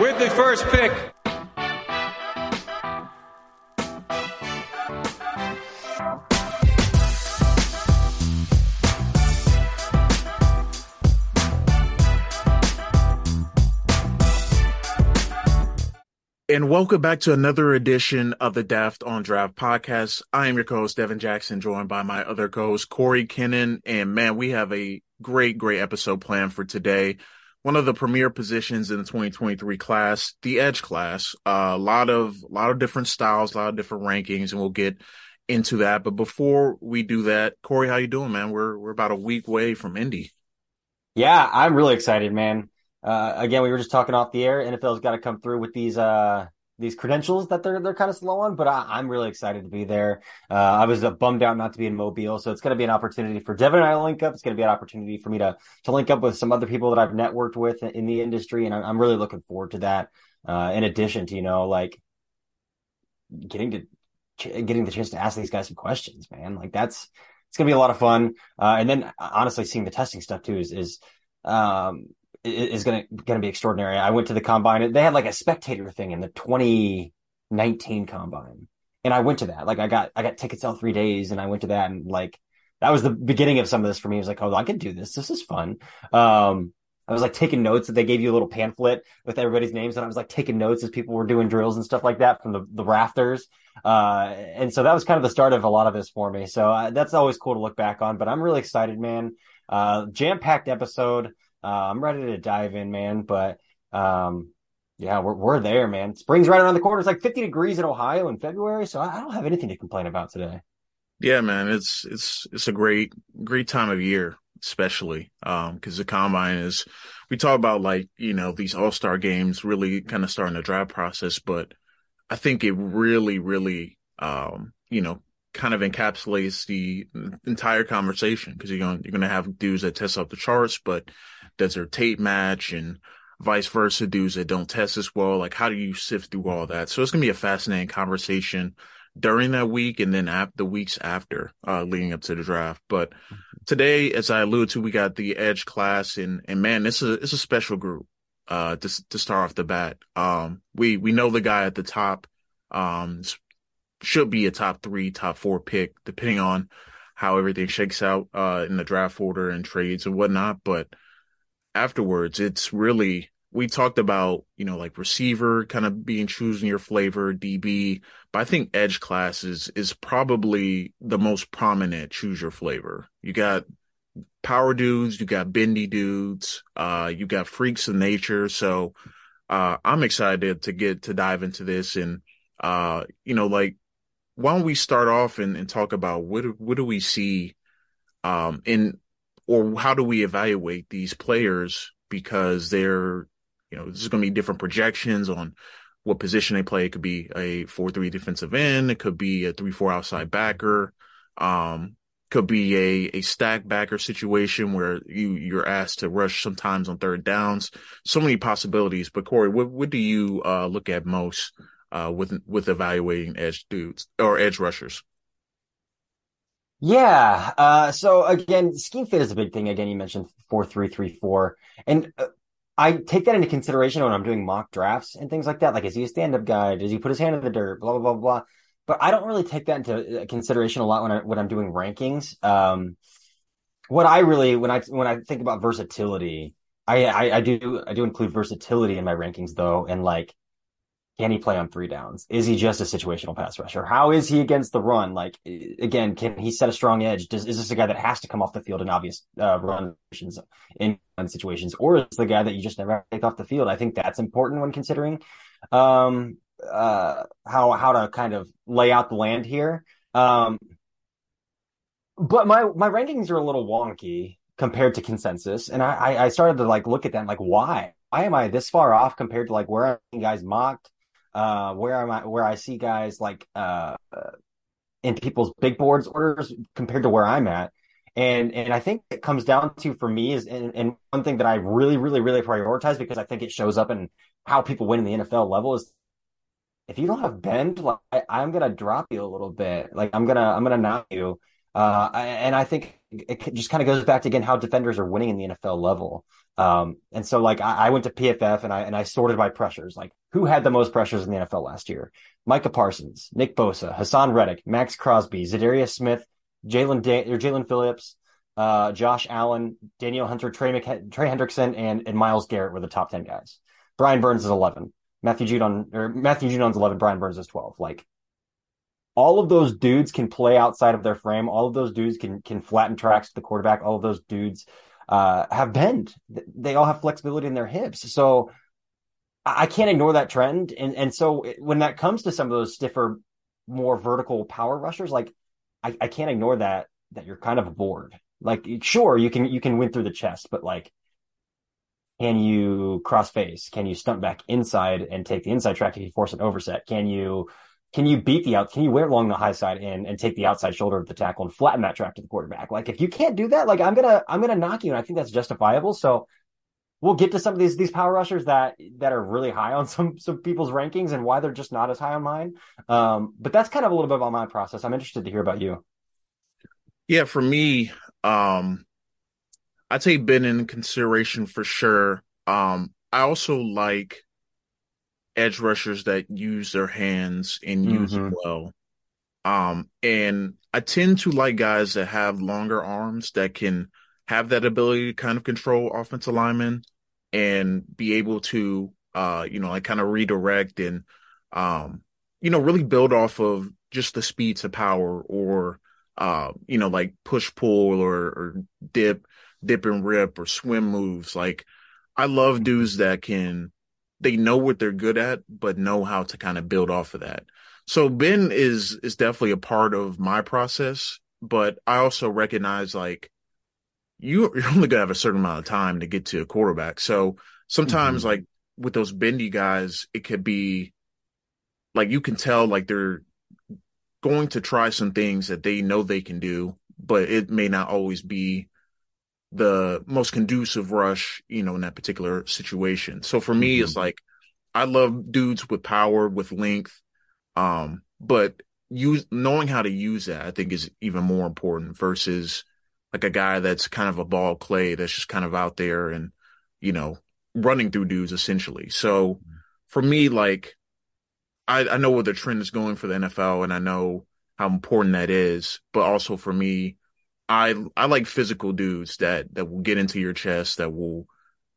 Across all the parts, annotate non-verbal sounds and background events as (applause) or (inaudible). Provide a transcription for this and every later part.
with the first pick. And welcome back to another edition of the Daft on Draft podcast. I am your co-host Devin Jackson, joined by my other co-host Cory Kennan. And man, we have a great, great episode planned for today. One of the premier positions in the 2023 class, the edge class. Uh, a lot of, a lot of different styles, a lot of different rankings, and we'll get into that. But before we do that, Cory, how you doing, man? We're we're about a week away from Indy. Yeah, I'm really excited, man uh, again, we were just talking off the air. NFL's got to come through with these uh, these credentials that they're they're kind of slow on, but I, am really excited to be there. Uh, I was uh, bummed out not to be in Mobile, so it's going to be an opportunity for Devin and I to link up. It's going to be an opportunity for me to to link up with some other people that I've networked with in the industry, and I'm really looking forward to that. Uh, in addition to you know like getting to getting the chance to ask these guys some questions, man. Like that's it's going to be a lot of fun. Uh, and then honestly, seeing the testing stuff too is is um is going to going to be extraordinary. I went to the combine. They had like a spectator thing in the 2019 combine, and I went to that. Like I got I got tickets all three days, and I went to that, and like that was the beginning of some of this for me. I was like, oh, I can do this. This is fun. Um, I was like taking notes that they gave you a little pamphlet with everybody's names, and I was like taking notes as people were doing drills and stuff like that from the, the rafters. Uh, and so that was kind of the start of a lot of this for me. So uh, that's always cool to look back on. But I'm really excited, man. Uh, jam packed episode. Uh, I'm ready to dive in, man. But um, yeah, we're we're there, man. Spring's right around the corner. It's like 50 degrees in Ohio in February, so I don't have anything to complain about today. Yeah, man, it's it's it's a great great time of year, especially um because the combine is. We talk about like you know these All Star games really kind of starting the draft process, but I think it really, really um you know kind of encapsulates the entire conversation because you're going you're going to have dudes that test out the charts, but does their tape match and vice versa, dudes that don't test as well. Like, how do you sift through all that? So it's going to be a fascinating conversation during that week and then after the weeks after, uh, leading up to the draft. But today, as I alluded to, we got the edge class and, and man, this is, it's a special group, uh, to, to start off the bat. Um, we, we know the guy at the top, um, should be a top three, top four pick, depending on how everything shakes out, uh, in the draft order and trades and whatnot. But, afterwards, it's really we talked about, you know, like receiver kind of being choosing your flavor, DB, but I think edge classes is probably the most prominent choose your flavor. You got power dudes, you got bendy dudes, uh, you got freaks of nature. So uh I'm excited to get to dive into this and uh, you know, like why don't we start off and, and talk about what what do we see um in or how do we evaluate these players because they're you know this is going to be different projections on what position they play. It could be a four three defensive end. It could be a three four outside backer. Um, could be a a stack backer situation where you you're asked to rush sometimes on third downs. So many possibilities. But Cory, what what do you uh, look at most uh, with with evaluating edge dudes or edge rushers? Yeah. Uh, so again, scheme fit is a big thing. Again, you mentioned four three three four, and uh, I take that into consideration when I'm doing mock drafts and things like that. Like, is he a stand up guy? Does he put his hand in the dirt? Blah blah blah blah. But I don't really take that into uh, consideration a lot when I when I'm doing rankings. Um, what I really when I when I think about versatility, I, I I do I do include versatility in my rankings though, and like can he play on three downs? Is he just a situational pass rusher? How is he against the run? Like again, can he set a strong edge? Does, is this a guy that has to come off the field in obvious uh, run situations in situations, or is the guy that you just never take off the field? I think that's important when considering um, uh, how how to kind of lay out the land here. Um, but my my rankings are a little wonky compared to consensus, and I I started to like look at them like why why am I this far off compared to like where are guys mocked uh, where am I, where I see guys like, uh, in people's big boards orders compared to where I'm at. And, and I think it comes down to, for me is, and, and one thing that I really, really, really prioritize because I think it shows up in how people win in the NFL level is if you don't have bend, like I, am gonna drop you a little bit. Like I'm gonna I'm gonna knock you. Uh, and I think it just kind of goes back to again how defenders are winning in the NFL level. Um, and so like I, I, went to PFF and I and I sorted by pressures. Like who had the most pressures in the NFL last year? Micah Parsons, Nick Bosa, Haason Reddick, Maxx Crosby, Za'Darius Smith, Jalen da- or Jaelan Phillips, uh, Josh Allen, Danielle Hunter, Trey, McH- Trey Hendrickson, and and Myles Garrett were the top ten guys. Brian Burns is eleven. Matthew Judon or Matthew Judon's eleven. Brian Burns is twelve. Like all of those dudes can play outside of their frame. All of those dudes can can flatten tracks to the quarterback. All of those dudes uh, have bend. They all have flexibility in their hips. So I can't ignore that trend. And and so when that comes to some of those stiffer, more vertical power rushers, like I, I can't ignore that that you're kind of bored. Like sure you can you can win through the chest, but like can you cross face? Can you stunt back inside and take the inside track if you force an overset? Can you can you beat the out? Can you wear along the high side in and take the outside shoulder of the tackle and flatten that track to the quarterback? Like if you can't do that, like I'm gonna I'm gonna knock you, and I think that's justifiable. So we'll get to some of these these power rushers that that are really high on some some people's rankings and why they're just not as high on mine. Um, but that's kind of a little bit about my process. I'm interested to hear about you. Yeah, for me, um, I'd say been in consideration for sure. Um, I also like edge rushers that use their hands and mm-hmm. use well. Um, and I tend to like guys that have longer arms that can have that ability to kind of control offensive linemen and be able to, uh, you know, like kind of redirect and, um, you know, really build off of just the speed to power or, uh, you know, like push pull or, or dip, dip and rip or swim moves. Like I love dudes that can they know what they're good at, but know how to kind of build off of that. So Ben is is definitely a part of my process, but I also recognize like you, (laughs) you're only gonna have a certain amount of time to get to a quarterback. So sometimes mm-hmm. like with those bendy guys, it could be like you can tell like they're going to try some things that they know they can do, but it may not always be the most conducive rush, you know, in that particular situation. So for me, mm-hmm. it's like I love dudes with power, with length. Um, but use knowing how to use that, I think is even more important versus like a guy that's kind of a ball clay that's just kind of out there and, you know, running through dudes essentially. So mm-hmm. for me, like I, I know where the trend is going for the NFL and I know how important that is, but also for me, I I like physical dudes that that will get into your chest, that will,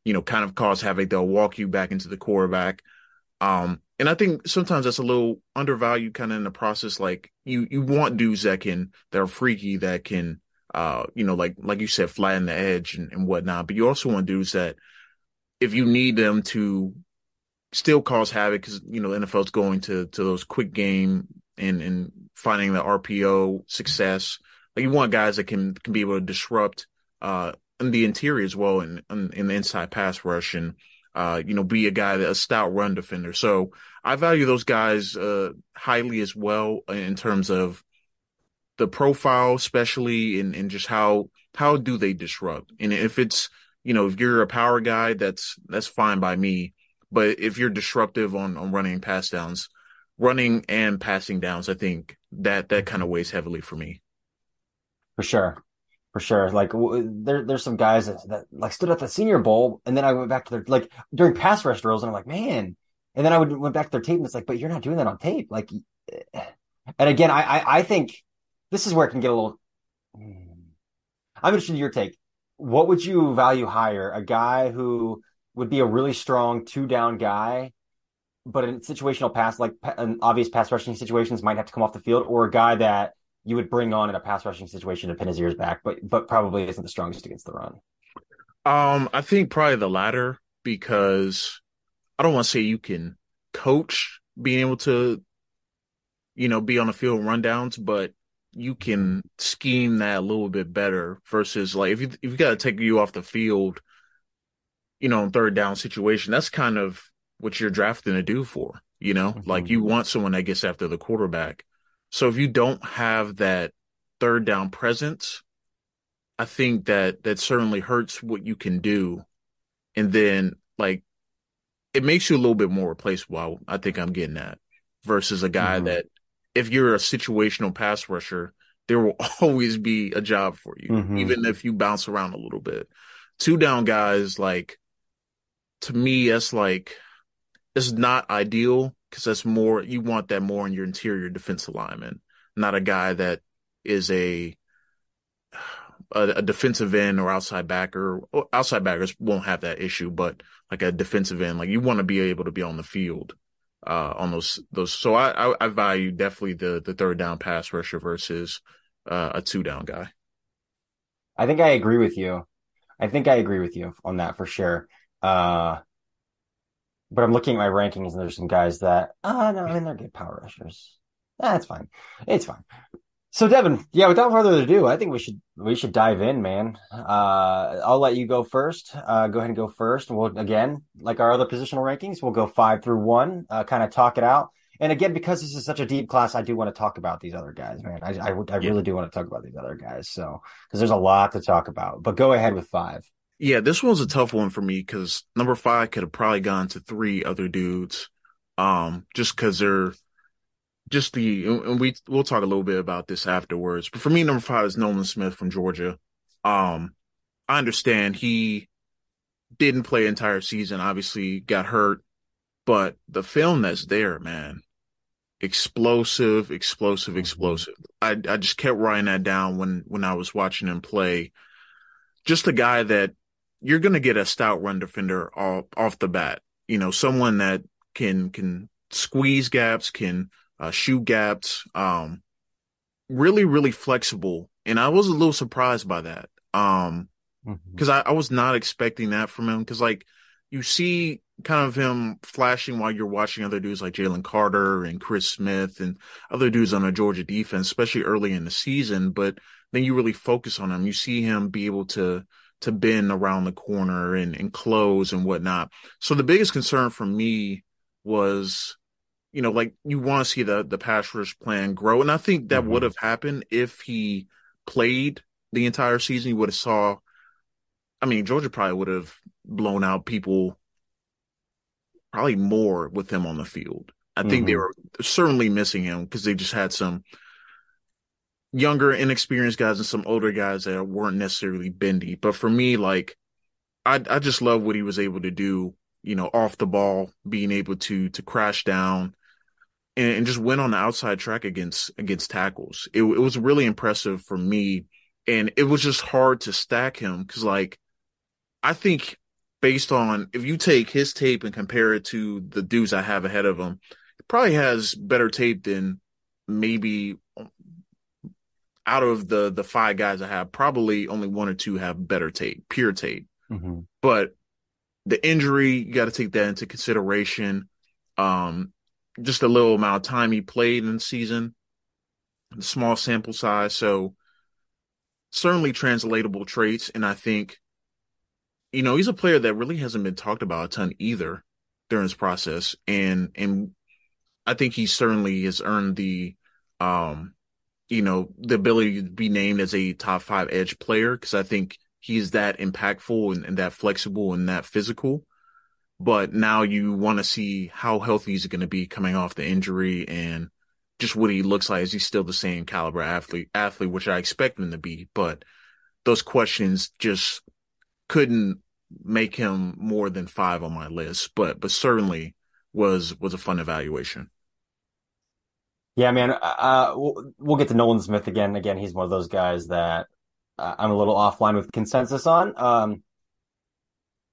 you know, kind of cause havoc. They'll walk you back into the quarterback. Um, and I think sometimes that's a little undervalued kind of in the process. Like you you want dudes that can that are freaky, that can uh, you know, like like you said, flatten the edge and, and whatnot. But you also want dudes that if you need them to still cause havoc because you know the NFL's going to to those quick game and and finding the RPO success like you want guys that can can be able to disrupt uh in the interior as well and in, in, the inside pass rush and uh you know be a guy that a stout run defender. So I value those guys uh highly as well in terms of the profile, especially in, in just how how do they disrupt. And if it's you know if you're a power guy, that's that's fine by me. But if you're disruptive on on running pass downs, running and passing downs, I think that that kind of weighs heavily for me. For sure. For sure. Like w- there, there's some guys that, that like stood at the senior bowl and then I went back to their, like during pass rush drills and I'm like, man, and then I would went back to their tape and it's like, but you're not doing that on tape. Like, eh. and again, I, I, I think this is where it can get a little, hmm. I'm interested in your take. What would you value higher? A guy who would be a really strong two down guy, but in situational pass, like an obvious pass rushing situations might have to come off the field or a guy that you would bring on in a pass rushing situation to pin his ears back, but but probably isn't the strongest against the run. Um, I think probably the latter because I don't want to say you can coach being able to, you know, be on the field rundowns, but you can scheme that a little bit better versus like if you if you got to take you off the field, you know, third down situation, that's kind of what you're drafting to do for, you know, mm-hmm. like you want someone that gets after the quarterback. So if you don't have that third down presence, I think that that certainly hurts what you can do. And then like it makes you a little bit more replaceable. I think I'm getting that versus a guy mm-hmm. that if you're a situational pass rusher, there will (laughs) always be a job for you, Mhm. even if you bounce around a little bit. Two down guys, like to me, that's like it's not ideal because that's more you want that more in your interior defensive lineman, not a guy that is a a, a defensive end or outside backer. Outside backers won't have that issue, but like a defensive end, like you want to be able to be on the field uh, on those those. So I, I I value definitely the the third down pass rusher versus uh, a two down guy. I think I agree with you. I think I agree with you on that for sure. Uh, but I'm looking at my rankings and there's some guys that, ah, no, I mean, they're good power rushers. That's fine. It's fine. So Devin, yeah, without further ado, I think we should we should dive in, man. Uh, I'll let you go first. Uh, go ahead and go first. We'll again, like our other positional rankings, we'll go five through one, uh, kind of talk it out. And again, because this is such a deep class, I do want to talk about these other guys, man. I I, I Yeah. really do want to talk about these other guys. So because there's a lot to talk about. But go ahead with five. Yeah, this one's a tough one for me because number five could have probably gone to three other dudes, um, just because they're just the and we we'll talk a little bit about this afterwards. But for me, number five is Nolan Smith from Georgia. Um, I understand he didn't play entire season, obviously got hurt, but the film that's there, man, explosive, explosive, explosive. I I just kept writing that down when when I was watching him play. Just a guy that you're going to get a stout run defender off off the bat. You know, someone that can can squeeze gaps, can uh, shoot gaps. Um, really, really flexible, and I was a little surprised by that. Um, because I, I was not expecting that from him. Because like you see kind of him flashing while you're watching other dudes like Jalen Carter and Chris Smith and other dudes on a Georgia defense, especially early in the season. But then you really focus on him. You see him be able to to bend around the corner and, and close and whatnot. So the biggest concern for me was, you know, like you want to see the the pass rush plan grow, and I think that Mhm. would have happened if he played the entire season. You would have saw. I mean, Georgia probably would have blown out people probably more with him on the field. I think they Mhm. were certainly missing him because they just had some younger, inexperienced guys and some older guys that weren't necessarily bendy. But for me, like, I I just love what he was able to do. You know, off the ball, being able to to crash down and, and just win on the outside track against against tackles. It, it was really impressive for me, and it was just hard to stack him because, like, I think based on if you take his tape and compare it to the dudes I have ahead of him, he probably has better tape than maybe out of the the five guys I have. Probably only one or two have better tape, pure tape. Mhm. But the injury, you got to take that into consideration. Um, just a little amount of time he played in the season, the small sample size. So certainly translatable traits. And I think, you know, he's a player that really hasn't been talked about a ton either during this process. And, and I think he certainly has earned the, um, you know, the ability to be named as a top five edge player because I think he's that impactful and, and that flexible and that physical. But now you want to see how healthy he's going to be coming off the injury and just what he looks like. Is he still the same caliber athlete, athlete, which I expect him to be? But those questions just couldn't make him more than five on my list, but, but certainly was, was a fun evaluation. Yeah, man. Uh, we'll, we'll get to Nolan Smith again. Again, he's one of those guys that uh, I'm a little offline with consensus on. Um,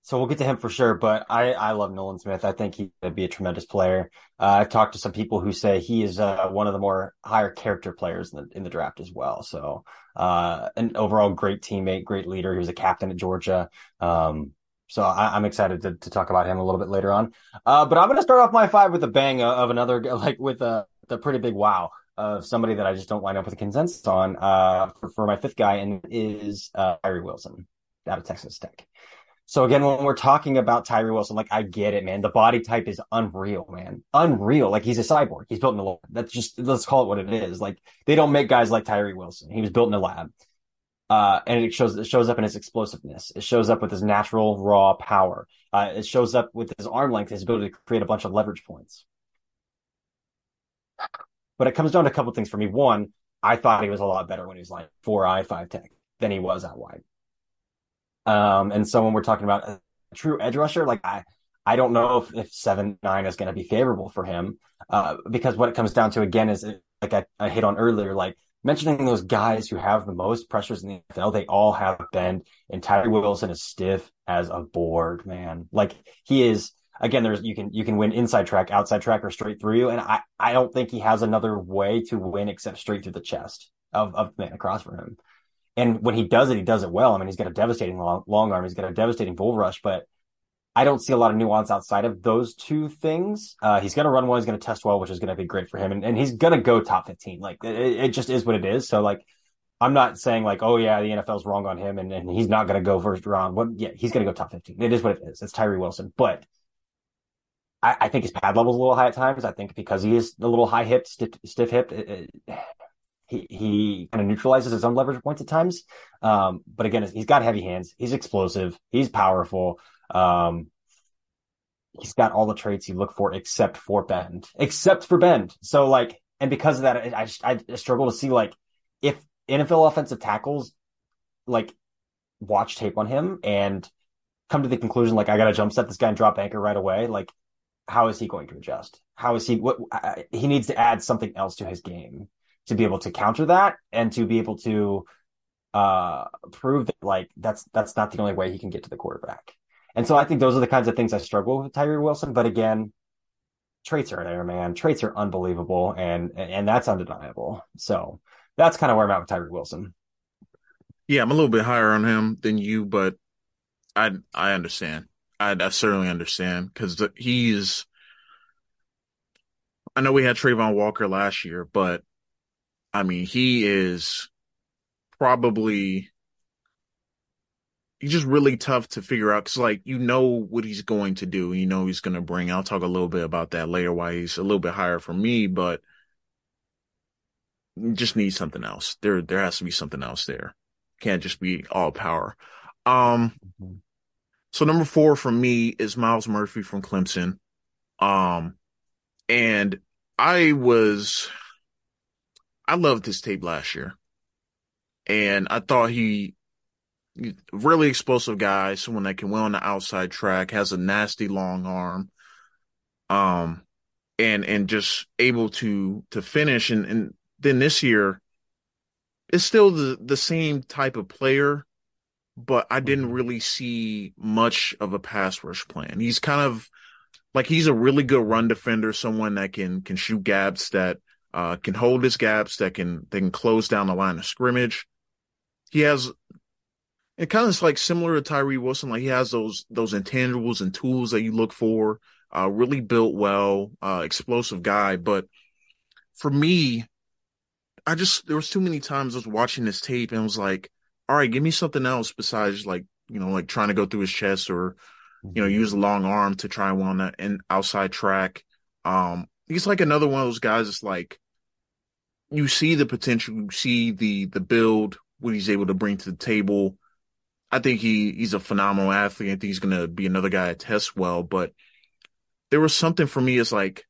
so we'll get to him for sure. But I, I love Nolan Smith. I think he would be a tremendous player. Uh, I've talked to some people who say he is uh, one of the more higher character players in the in the draft as well. So uh, an overall great teammate, great leader. He was a captain at Georgia. Um, so I, I'm excited to, to talk about him a little bit later on. Uh, but I'm going to start off my five with a bang of another (laughs) like with a the pretty big wow of somebody that I just don't line up with a consensus on uh, for, for my fifth guy, and is uh, Tyree Wilson out of Texas Tech. So again, when we're talking about Tyree Wilson, like I get it, man. The body type is unreal, man. Unreal. Like he's a cyborg. He's built in a lab. That's just let's call it what it is. Like they don't make guys like Tyree Wilson. He was built in a lab. Uh, and it shows it shows up in his explosiveness. It shows up with his natural raw power. Uh, it shows up with his arm length, his ability to create a bunch of leverage points. But it comes down to a couple things for me. One, I thought he was a lot better when he was like four I five tech than he was out wide. Um, and so when we're talking about a true edge rusher, like I, I don't know if, if seven nine is going to be favorable for him, uh, because what it comes down to again is like I, I hit on earlier, like mentioning those guys who have the most pressures in the NFL, they all have been, and Tyree Wilson is stiff as a board, man. Like he is again, there's you can you can win inside track, outside track, or straight through. You. And I, I don't think he has another way to win except straight through the chest of, of the man across from him. And when he does it, he does it well. I mean, he's got a devastating long, long arm, he's got a devastating bull rush, but I don't see a lot of nuance outside of those two things. Uh, he's going to run well. He's going to test well, which is going to be great for him. And, and he's going to go top 15. Like it, it, just is what it is. So like, I'm not saying like, oh yeah, the NFL's wrong on him and, and he's not going to go first round. What? Yeah, he's going to go top 15. It is what it is. It's Tyree Wilson, but I, I, think his pad level's a little high at times. I think because he is a little high hipped, stiff, stiff he he kind of neutralizes his own leverage points at times. Um, but again, he's got heavy hands. He's explosive. He's powerful. Um, he's got all the traits you look for except for bend, except for bend. So like, and because of that, I just I struggle to see like if NFL offensive tackles like watch tape on him and come to the conclusion like I got to jump set this guy and drop anchor right away. Like, how is he going to adjust? How is he? What he needs to add something else to his game to be able to counter that and to be able to uh prove that like that's that's not the only way he can get to the quarterback. And so I think those are the kinds of things I struggle with Tyree Wilson. But again, traits are there, man. Traits are unbelievable, and and that's undeniable. So that's kind of where I'm at with Tyree Wilson. Yeah, I'm a little bit higher on him than you, but I I understand. I, I certainly understand because he's. I know we had Travon Walker last year, but I mean he is probably he's just really tough to figure out because like you know what he's going to do you know he's going to bring i'll talk a little bit about that later why he's a little bit higher for me but just need something else there there has to be something else there can't just be all power um mm-hmm. So number four for me is Myles murphy from clemson um and i was i loved his tape last year and i thought he really explosive guy, someone that can win on the outside track, has a nasty long arm, um, and and just able to to finish. And and then this year, it's still the the same type of player, but I didn't mm-hmm. really see much of a pass rush plan. He's kind of like he's a really good run defender, someone that can can shoot gaps, that uh, can hold his gaps, that can that can close down the line of scrimmage. He has it kind of like similar to Tyree Wilson. Like he has those those intangibles and tools that you look for. Uh, really built well, uh, explosive guy. But for me, I just there was too many times I was watching this tape and was like, all right, give me something else besides like you know like trying to go through his chest or you know mm-hmm. use a long arm to try one that an outside track. Um, he's like another one of those guys. It's like you see the potential, you see the the build, what he's able to bring to the table. I think he he's a phenomenal athlete. I think he's going to be another guy that tests well. But there was something for me. It's like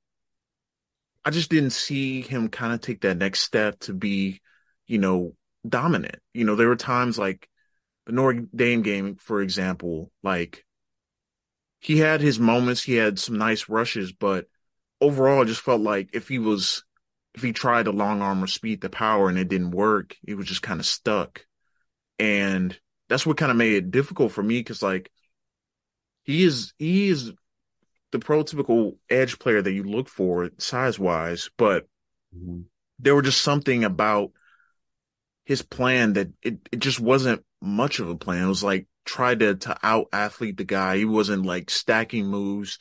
I just didn't see him kind of take that next step to be, you know, dominant. You know, there were times like the Notre Dame game, for example, like he had his moments. He had some nice rushes, but overall, I just felt like if he was if he tried the long arm or speed the power and it didn't work, he was just kind of stuck. And that's what kind of made it difficult for me because like he is he is the prototypical edge player that you look for size wise, but mm-hmm. there were just something about his plan that it, it just wasn't much of a plan. It was like try to to out athlete the guy. He wasn't like stacking moves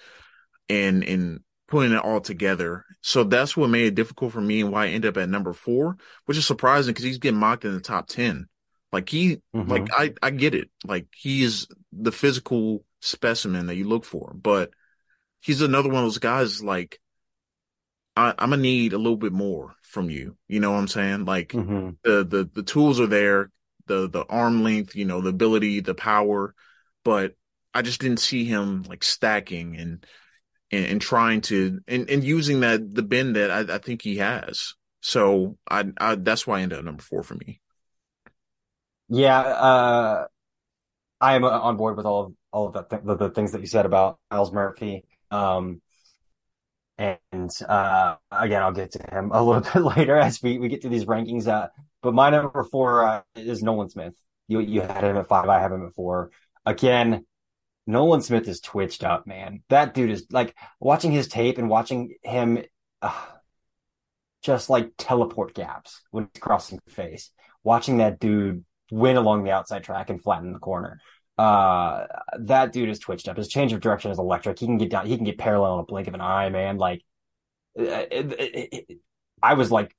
and and putting it all together. So that's what made it difficult for me and why I ended up at number four, which is surprising because he's getting mocked in the top ten. Like he, mm-hmm. like I, I get it. Like he is the physical specimen that you look for, but he's another one of those guys. Like I, am gonna need a little bit more from you. You know what I'm saying? Like mm-hmm. the the the tools are there, the the arm length, you know, the ability, the power, but I just didn't see him like stacking and and, and trying to and, and using that the bend that I, I think he has. So I, I that's why I ended up number four for me. Yeah, uh, I am on board with all of all of the, th- the, the things that you said about Myles Murphy. Um, and uh, again, I'll get to him a little (laughs) bit later as we, we get to these rankings. Uh, but my number four uh, is Nolan Smith. You you had him at five. I have him at four. Again, Nolan Smith is twitched up, man. That dude is like watching his tape and watching him uh, just like teleport gaps when he's crossing the face. Watching that dude win along the outside track and flatten the corner. Uh, that dude is twitched up. His change of direction is electric. He can get down. He can get parallel in a blink of an eye, man. Like, it, it, it, I was like,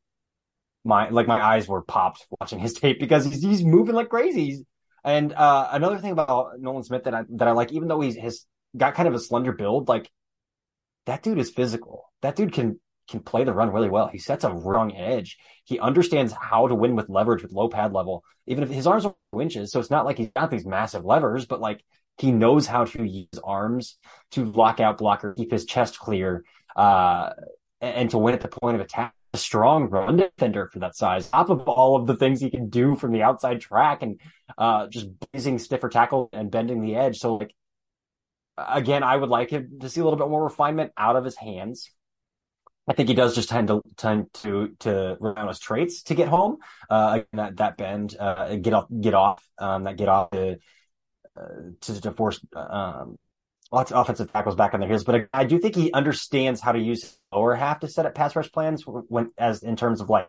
my like my eyes were popped watching his (laughs) tape because he's he's moving like crazy. He's, and uh, another thing about Nolan Smith that I that I like, even though he's has got kind of a slender build, like that dude is physical. That dude can can play the run really well. He sets a wrong edge. He understands how to win with leverage with low pad level, even if his arms are inches. So it's not like he's got these massive levers, but like he knows how to use arms to lock out blocker, keep his chest clear, uh, and to win at the point of attack. A strong run defender for that size, top of all of the things he can do from the outside track and uh, just blazing stiffer tackle and bending the edge. So like again, I would like him to see a little bit more refinement out of his hands. I think he does just tend to tend to to rely on his traits to get home. Uh, that that bend, uh, get off, get off, um, that get off to uh, to, to force um, lots of offensive tackles back on their heels. But I, I, do think he understands how to use lower half to set up pass rush plans when as in terms of like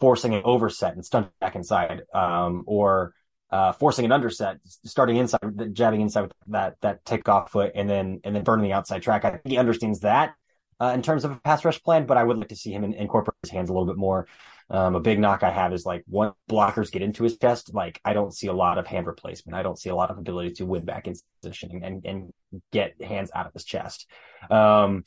forcing an overset and stunting back inside, um, or uh, forcing an underset, starting inside, jabbing inside with that that takeoff foot, and then and then burning the outside track. I think he understands that uh, in terms of a pass rush plan, but I would like to see him in, incorporate his hands a little bit more. Um, a big knock I have is like when blockers get into his chest, like I don't see a lot of hand replacement. I don't see a lot of ability to win back in position and, and get hands out of his chest. Um,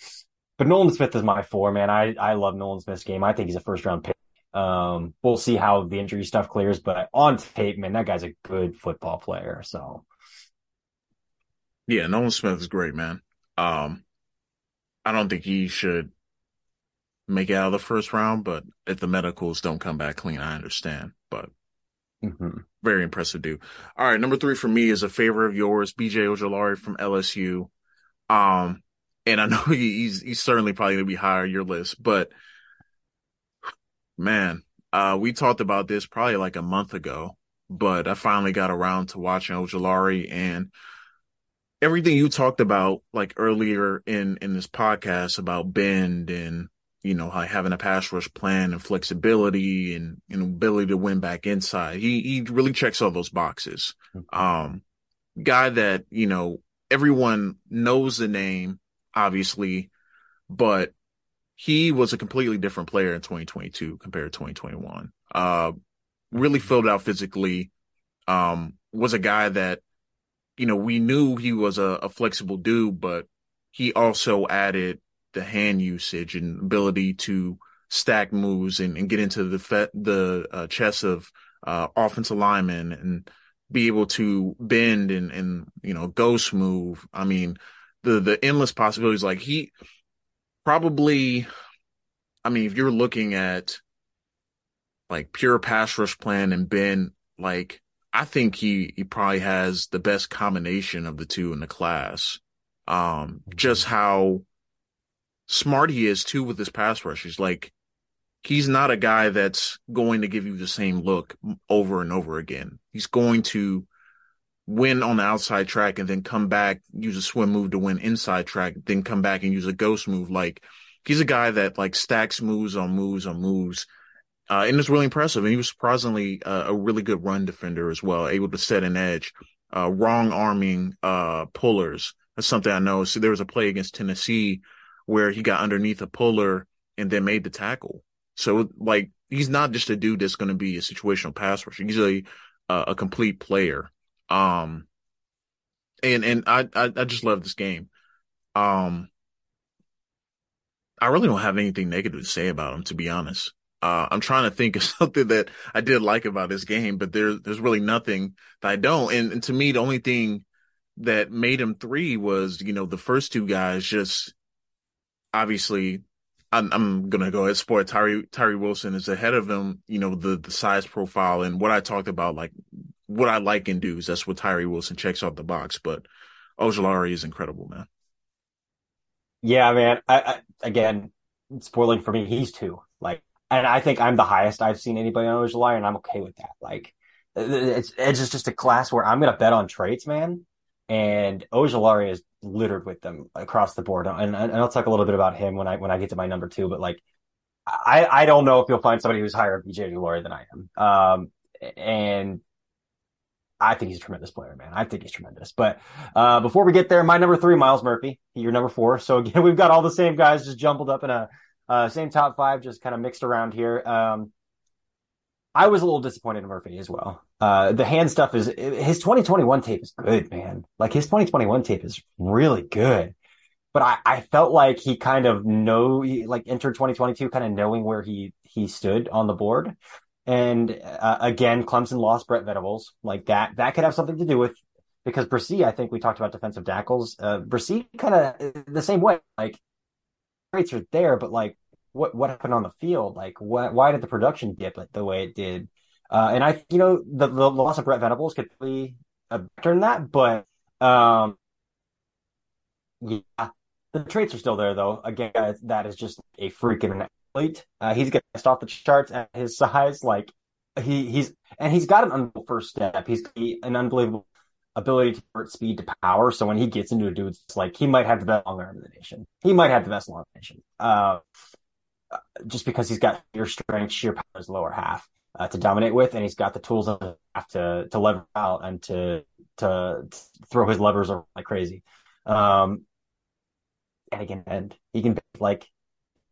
but Nolan Smith is my four, man. I, I love Nolan Smith's game. I think he's a first round pick. Um, we'll see how the injury stuff clears, but on tape, man, that guy's a good football player. So, yeah, Nolan Smith is great, man. Um, I don't think he should make it out of the first round, but if the medicals don't come back clean, I understand. But mm-hmm. very impressive dude. All right, number three for me is a favor of yours, BJ Ojulari from LSU. Um, and I (laughs) know he's he's certainly probably gonna be higher on your list, but man, uh, we talked about this probably like a month ago, but I finally got around to watching Ojulari and everything you talked about like earlier in in this podcast about bend and you know having a pass rush plan and flexibility and and ability to win back inside he he really checks all those boxes mm-hmm. um guy that you know everyone knows the name obviously but he was a completely different player in 2022 compared to 2021 uh really mm-hmm. filled out physically um was a guy that you know, we knew he was a, a flexible dude, but he also added the hand usage and ability to stack moves and, and get into the fe- the uh, chest of uh, offensive linemen and be able to bend and and you know ghost move. I mean, the the endless possibilities. Like he probably, I mean, if you're looking at like pure pass rush plan and bend, like I think he he probably has the best combination of the two in the class. Um, mm-hmm. just how smart he is too with his pass rushes. Like he's not a guy that's going to give you the same look over and over again. He's going to win on the outside track and then come back, use a swim move to win inside track, then come back and use a ghost move. Like he's a guy that like stacks moves on moves on moves uh, and it's really impressive. And he was surprisingly uh, a really good run defender as well, able to set an edge, uh, wrong arming uh, pullers. That's something I know. So there was a play against Tennessee where he got underneath a puller and then made the tackle. So like he's not just a dude that's going to be a situational pass rusher. He's a a complete player. Um, and and I, I I just love this game. Um, I really don't have anything negative to say about him, to be honest. Uh, I'm trying to think of (laughs) something that I did like about this game, but there's there's really nothing that I don't. And, and to me, the only thing that made him three was, you know, the first two guys just obviously I'm, I'm gonna go ahead. Sport Tyree Tyree Wilson is ahead of him. You know the the size profile and what I talked about, like what I like in dudes. That's what Tyree Wilson checks off the box. But Ojulari is incredible, man. Yeah, man. I, I again, spoiling for me, he's two. Like, and I think I'm the highest I've seen anybody on Ojulari, and I'm okay with that. Like, it's it's just a class where I'm gonna bet on traits, man. And Ojulari is littered with them across the board. And, and I'll talk a little bit about him when I when I get to my number two. But like, I I don't know if you'll find somebody who's higher BJ Ojulari than I am. Um, and I think he's a tremendous player, man. I think he's tremendous. But uh, before we get there, my number three, Myles Murphy. You're number four. So again, (laughs) we've got all the same guys just jumbled up in a uh, same top five, just kind of mixed around here. Um, I was a little disappointed in Murphy as well. Uh, the hand stuff is his 2021 tape is good, man. Like his 2021 tape is really good. But I, I felt like he kind of know, like entered 2022 kind of knowing where he, he stood on the board. And uh, again, Clemson lost Brent Venables. Like that, that could have something to do with because Bresee, I think we talked about defensive tackles. Uh, Bresee kind of the same way. Like rates are there, but like what what happened on the field? Like what why did the production dip it the way it did? Uh, and I, you know, the, the loss of Brent Venables could be a turn that, but um, yeah, the traits are still there though. Again, that is just a freaking athlete. Uh, he's getting off the charts at his size. Like he he's and he's got an unbelievable first step. He's an unbelievable ability to convert speed to power. So when he gets into a dude, it's like he might have the best long arm in the nation. He might have the best long arm in the nation. Uh, just because he's got sheer strength, sheer power his lower half uh, to dominate with, and he's got the tools to to to lever out and to to throw his levers around like crazy. Um, and again, and he can like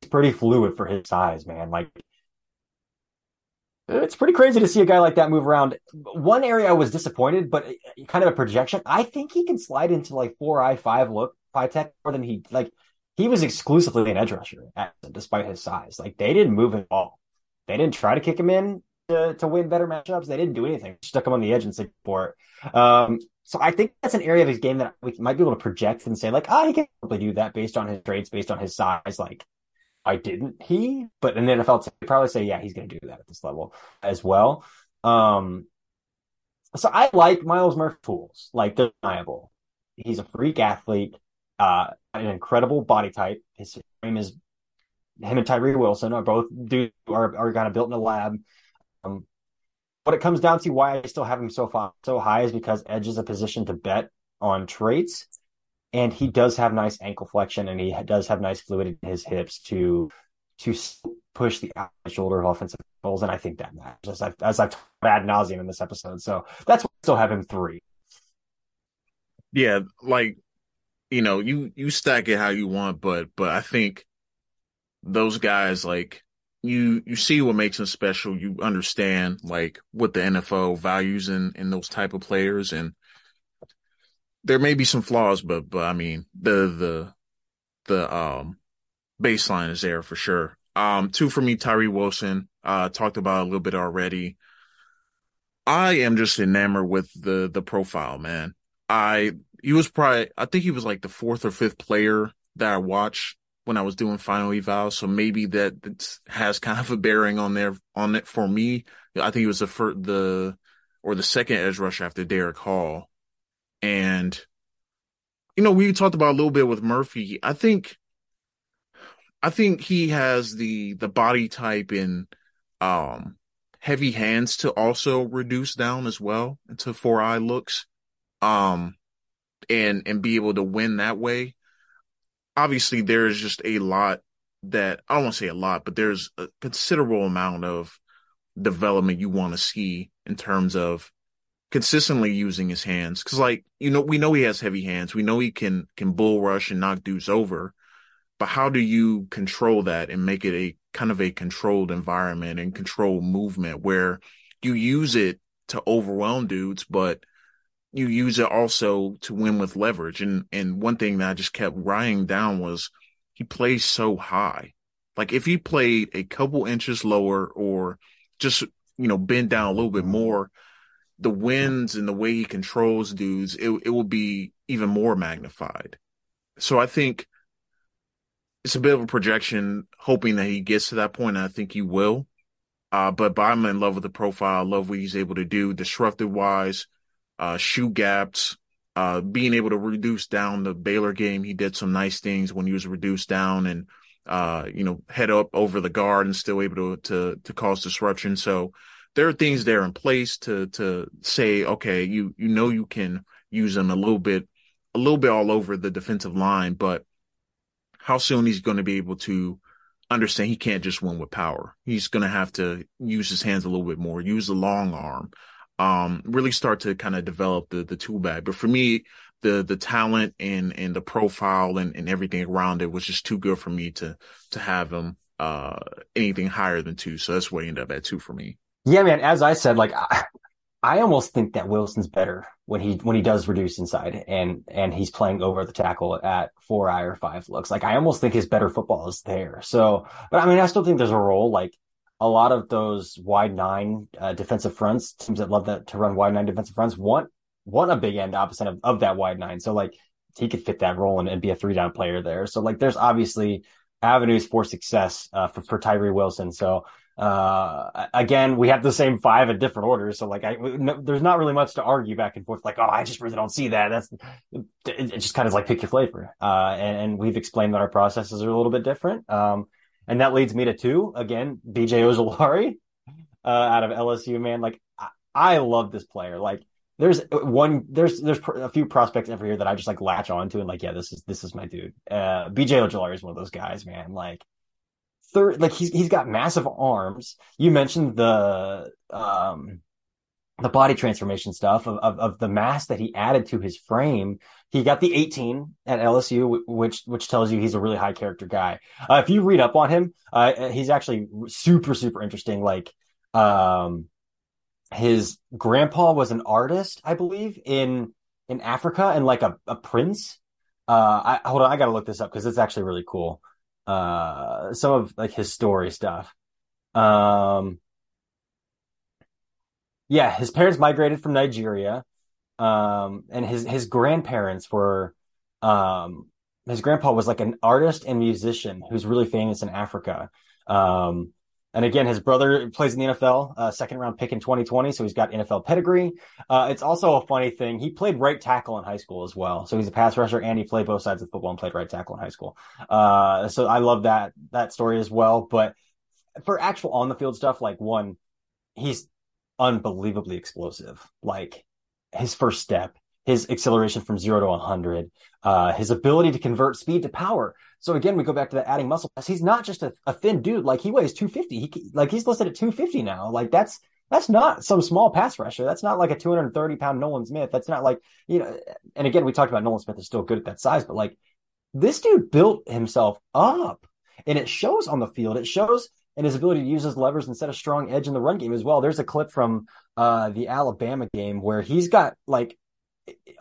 he's pretty fluid for his size, man. Like it's pretty crazy to see a guy like that move around. One area I was disappointed, but kind of a projection. I think he can slide into like four I five look five tech more than he like he was exclusively an edge rusher, despite his size. Like they didn't move at all. They didn't try to kick him in to, to win better matchups. They didn't do anything. Stuck him on the edge and support. Um, so I think that's an area of his game that we might be able to project and say like, ah, oh, he can probably do that based on his traits, based on his size. Like, I didn't he? But the NFL, probably say, yeah, he's going to do that at this level as well. Um, so I like Myles Murphy tools, like they're undeniable. He's a freak athlete uh, an incredible body type. His frame is him and Tyree Wilson are both do are are kind of built in a lab. Um, what it comes down to why I still have him so far so high is because Edge is a position to bet on traits, and he does have nice ankle flexion and he does have nice fluid in his hips to to push the shoulder of offensive goals, and I think that matters as I've as I've ad nauseum in this episode. So that's why I still have him three. Yeah, like you know, you you stack it how you want, but but I think those guys like you you see what makes them special. You understand like what the NFL values in in those type of players, and there may be some flaws, but but I mean the the the um baseline is there for sure. Um, two for me, Tyree Wilson. Uh, talked about a little bit already. I am just enamored with the the profile, man. I he was probably I think he was like the fourth or fifth player that I watched when I was doing final eval. So maybe that has kind of a bearing on there on it for me. I think he was the first, the or the second edge rush after Derick Hall, and you know we talked about a little bit with Murphy. I think I think he has the the body type and um heavy hands to also reduce down as well into four eye looks. Um and and be able to win that way. Obviously, there is just a lot that I don't want to say a lot, but there's a considerable amount of development you want to see in terms of consistently using his hands. Cause like, you know, we know he has heavy hands. We know he can, can bull rush and knock dudes over, but how do you control that and make it a kind of a controlled environment and controlled movement where you use it to overwhelm dudes, but you use it also to win with leverage. And and one thing that I just kept writing down was he plays so high. Like if he played a couple inches lower or just you know bend down a little bit more, the wins and the way he controls dudes, it it will be even more magnified. So I think it's a bit of a projection, hoping that he gets to that point. And I think he will. Uh, but, but I'm in love with the profile. I love what he's able to do, disruptive wise, uh, shoot gaps, uh, being able to reduce down the Baylor game. He did some nice things when he was reduced down and, uh, you know, head up over the guard and still able to, to, to cause disruption. So there are things there in place to, to say, okay, you, you know, you can use him a little bit, a little bit all over the defensive line, but how soon he's going to be able to understand he can't just win with power. He's going to have to use his hands a little bit more, use the long arm, um, really start to kind of develop the, the tool bag. But for me, the, the talent and, and the profile and, and everything around it was just too good for me to, to have him, uh, anything higher than two. So that's where he ended up at two for me. Yeah, man. As I said, like I, I almost think that Wilson's better when he when he does reduce inside and and he's playing over the tackle at four eye or five looks. Like I almost think his better football is there. So, but I mean, I still think there's a role. Like a lot of those wide nine uh, defensive fronts, teams that love that to run wide nine defensive fronts want want a big end opposite of, of that wide nine. So like he could fit that role and, and be a three down player there. So like there's obviously avenues for success uh, for for Tyree Wilson. So uh, again, we have the same five in different orders. So like, I, no, there's not really much to argue back and forth. Like, oh, I just really don't see that. That's, it, it just kind of like pick your flavor. Uh, and, and, we've explained that our processes are a little bit different. Um, and that leads me to two again, BJ Ojulari, uh, out of LSU, man. Like, I, I love this player. Like, there's one, there's, there's a few prospects every year that I just like latch on to and like, yeah, this is, this is my dude. Uh, BJ Ojulari is one of those guys, man. Like, third, like he's he's got massive arms. You mentioned the um the body transformation stuff of, of, of the mass that he added to his frame. He got the 18 at LSU, which which tells you he's a really high character guy. Uh, if you read up on him, uh, he's actually super super interesting. Like, um, his grandpa was an artist, I believe, in in Africa and like a, a prince. Uh, I hold on, I gotta look this up because it's actually really cool uh some of like his story stuff. Um yeah, his parents migrated from Nigeria. Um and his his grandparents were um his grandpa was like an artist and musician who's really famous in Africa. Um and again, his brother plays in the NFL, uh, second round pick in 2020. So he's got NFL pedigree. Uh, it's also a funny thing. He played right tackle in high school as well. So he's a pass rusher and he played both sides of football and played right tackle in high school. Uh, so I love that, that story as well. But for actual on the field stuff, like one, he's unbelievably explosive. Like his first step, his acceleration from zero to 100, uh, his ability to convert speed to power. So again, we go back to that adding muscle. He's not just a, a thin dude. Like he weighs 250. He like he's listed at 250 now. Like that's that's not some small pass rusher. That's not like a 230 pound Nolan Smith. That's not like you know. And again, we talked about Nolan Smith is still good at that size, but like this dude built himself up, and it shows on the field. It shows in his ability to use his levers and set a strong edge in the run game as well. There's a clip from uh, the Alabama game where he's got like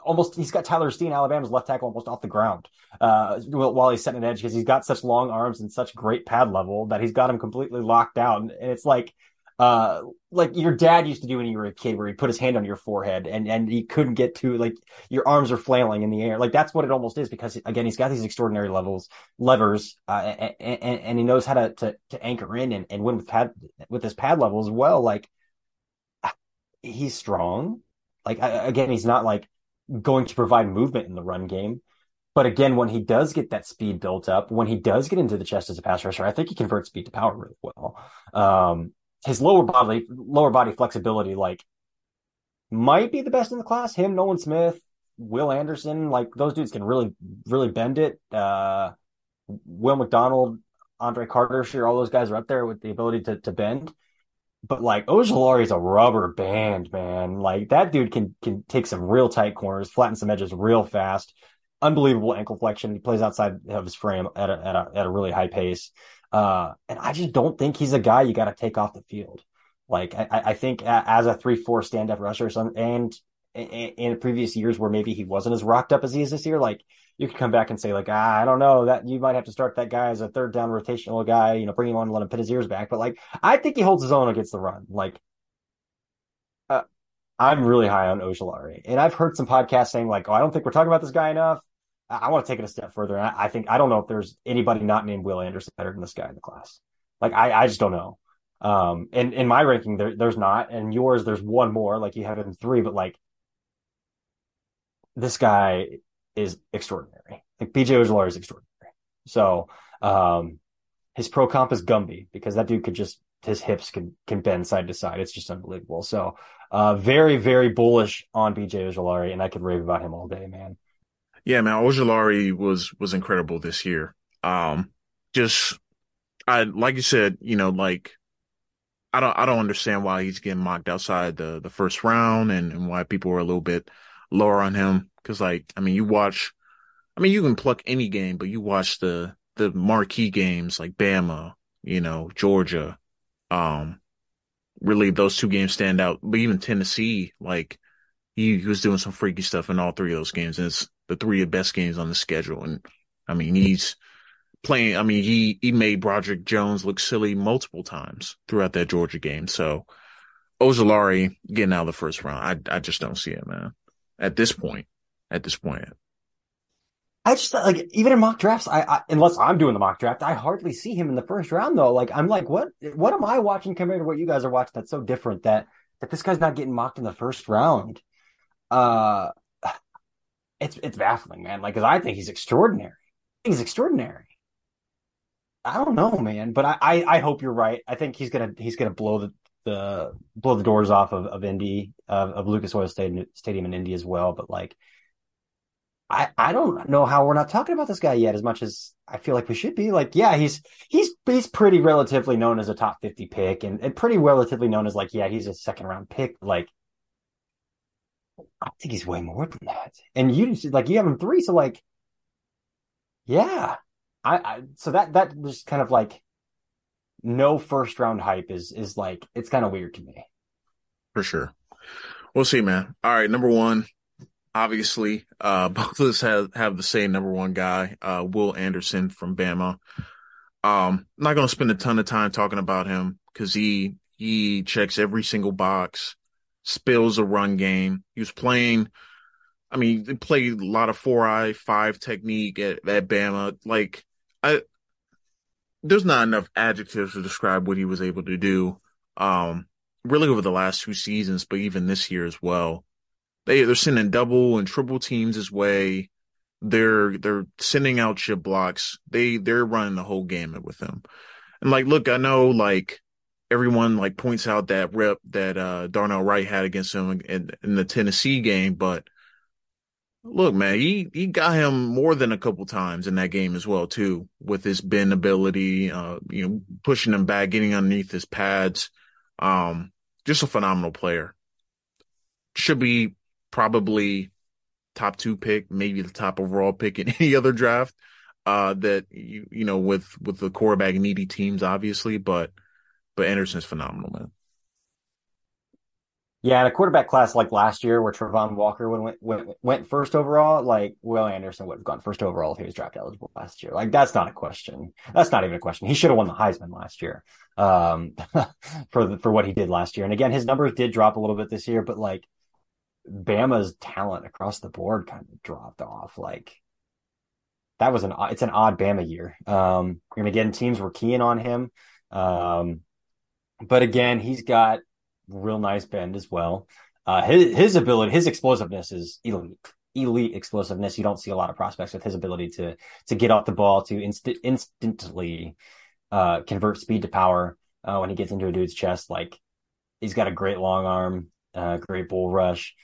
almost he's got Tyler Steen, Alabama's left tackle, almost off the ground uh, while he's setting an edge because he's got such long arms and such great pad level that he's got him completely locked down. And it's like, uh, like your dad used to do when you were a kid, where he put his hand on your forehead and and he couldn't get to like your arms are flailing in the air. Like that's what it almost is because again he's got these extraordinary levels levers uh, and, and, and he knows how to to, to anchor in and, and win with pad with his pad level as well. Like he's strong like again, he's not like going to provide movement in the run game. But again, when he does get that speed built up, when he does get into the chest as a pass rusher, I think he converts speed to power really well. Um, his lower body, lower body flexibility, like might be the best in the class. Him, Nolan Smith, Will Anderson, like those dudes can really, really bend it. Uh, Will McDonald, Andre Carter, sure, all those guys are up there with the ability to, to bend but like is a rubber band, man. Like that dude can can take some real tight corners, flatten some edges real fast. Unbelievable ankle flexion. He plays outside of his frame at a at a at a really high pace. Uh, and I just don't think he's a guy you got to take off the field. Like I, I think as a three four stand up rusher, and in previous years where maybe he wasn't as rocked up as he is this year, like you could come back and say like, ah, I don't know that you might have to start that guy as a third down rotational guy, you know, bring him on and let him put his ears back. But like, I think he holds his own against the run. Like, uh, I'm really high on Ojulari and I've heard some podcasts saying like, oh, I don't think we're talking about this guy enough. I, I want to take it a step further. I, I, think I don't know if there's anybody not named Will Anderson better than this guy in the class. Like I, I just don't know. Um, and in my ranking, there, there's not, and yours, there's one more. Like you have it in three, but like this guy is extraordinary. Like BJ Ojulari is extraordinary. So, um, his pro comp is Gumby because that dude could just his hips can can bend side to side. It's just unbelievable. So, uh, very very bullish on BJ Ojulari, and I could rave about him all day, man. Yeah, man, Ojulari was was incredible this year. Um, just I like you said, you know, like I don't I don't understand why he's getting mocked outside the the first round and, and why people were a little bit lower on him. Cause like, I mean, you watch, I mean, you can pluck any game, but you watch the, the marquee games like Bama, you know, Georgia, um, really those two games stand out. But even Tennessee, like he, he was doing some freaky stuff in all three of those games. And it's the three of best games on the schedule. And I mean, he's playing, I mean, he, he made Broderick Jones look silly multiple times throughout that Georgia game. So Ojulari getting out of the first round, I, I just don't see it, man at this point. At this point. I just like even in mock drafts, I, I, unless I'm doing the mock draft, I hardly see him in the first round though. Like I'm like, what what am I watching compared to what you guys are watching? That's so different that that this guy's not getting mocked in the first round. Uh, (sighs) it's it's baffling, man. Like, cause I think he's extraordinary. He's extraordinary. I don't know, man, but I, I, I hope you're right. I think he's gonna he's gonna blow the the blow the doors off of, of Indy, of, of Lucas Oil Stadium, in Indy as well. But like, I, I don't know how we're not talking about this guy yet as much as I feel like we should be. Like, yeah, he's he's he's pretty relatively known as a top fifty pick and, and pretty relatively known as like, yeah, he's a second round pick. Like, I think he's way more than that. And you like you have him three, so like, yeah, I, I so that that was kind of like no first round hype is is like it's kind of weird to me. For sure. We'll see, man. All right, number one. Obviously, uh, (laughs) both of us have, have the same number one guy, uh, Will Anderson from Bama. Um, I'm not going to spend a ton of time talking about him because he, he checks every single box, spills a run game. He was playing, I mean, he played a lot of four eye five technique at, at Bama. Like, I, there's not enough adjectives to describe what he was able to do. Um, really over the last two seasons, but even this year as well. They they're sending double and triple teams his way. They're they're sending out chip blocks. They they're running the whole gamut with him. And like, look, I know like everyone like points out that rep that uh Darnell Wright had against him in, in the Tennessee game, but Look, man, he he got him more than a couple times in that game as well too, with his bend ability, uh, you know, pushing him back, getting underneath his pads. Um, just a phenomenal player. Should be probably top two pick, maybe the top overall pick in (laughs) any other draft. Uh, that you you know with with the quarterback needy teams, obviously, but but Anderson's phenomenal, man. Yeah, in a quarterback class like last year, where Travon Walker went, went went first overall, like Will Anderson would have gone first overall if he was draft eligible last year. Like that's not a question. That's not even a question. He should have won the Heisman last year, um, (laughs) for the, for what he did last year. And again, his numbers did drop a little bit this year, but like Bama's talent across the board kind of dropped off. Like that was an it's an odd Bama year. Um, and again, teams were keying on him. Um, but again, he's got real nice bend as well. Uh, his his ability, his explosiveness is elite, elite explosiveness. You don't see a lot of prospects with his ability to to get off the ball to inst- instantly uh, convert speed to power uh, when he gets into a dude's chest. Like he's got a great long arm, uh, great bull rush.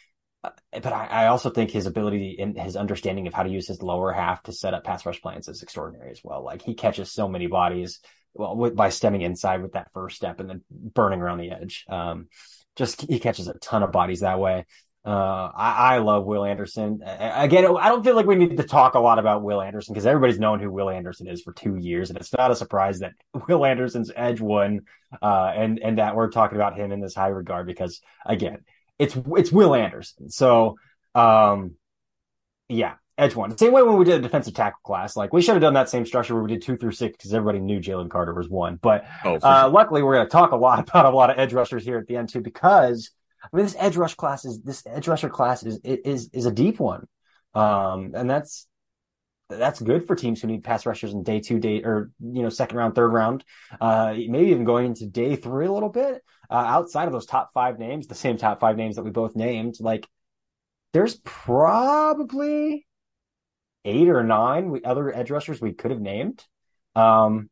Uh, but I, I, also think his ability and his understanding of how to use his lower half to set up pass rush plans is extraordinary as well. Like he catches so many bodies well, by stemming inside with that first step and then burning around the edge. Um, just he catches a ton of bodies that way. Uh, I, I, love Will Anderson. Again, I don't feel like we need to talk a lot about Will Anderson because everybody's known who Will Anderson is for two years, and it's not a surprise that (laughs) Will Anderson's edge won, uh, and and that we're talking about him in this high regard because again, it's it's Will Anderson. So, um, yeah, edge one. The same way when we did a defensive tackle class. Like we should have done that same structure where we did two through six because everybody knew Jalen Carter was one. But oh, uh, sure. luckily, we're going to talk a lot (laughs) about a lot of edge rushers here at the end too because I mean this edge rush class is this edge rusher class is is is a deep one, um, and that's that's good for teams who need pass rushers in day two, day or you know second round, third round, uh, maybe even going into day three a little bit. Uh, outside of those top five names, the same top five names that we both named, like there's probably eight or nine we, other edge rushers we could have named. Um,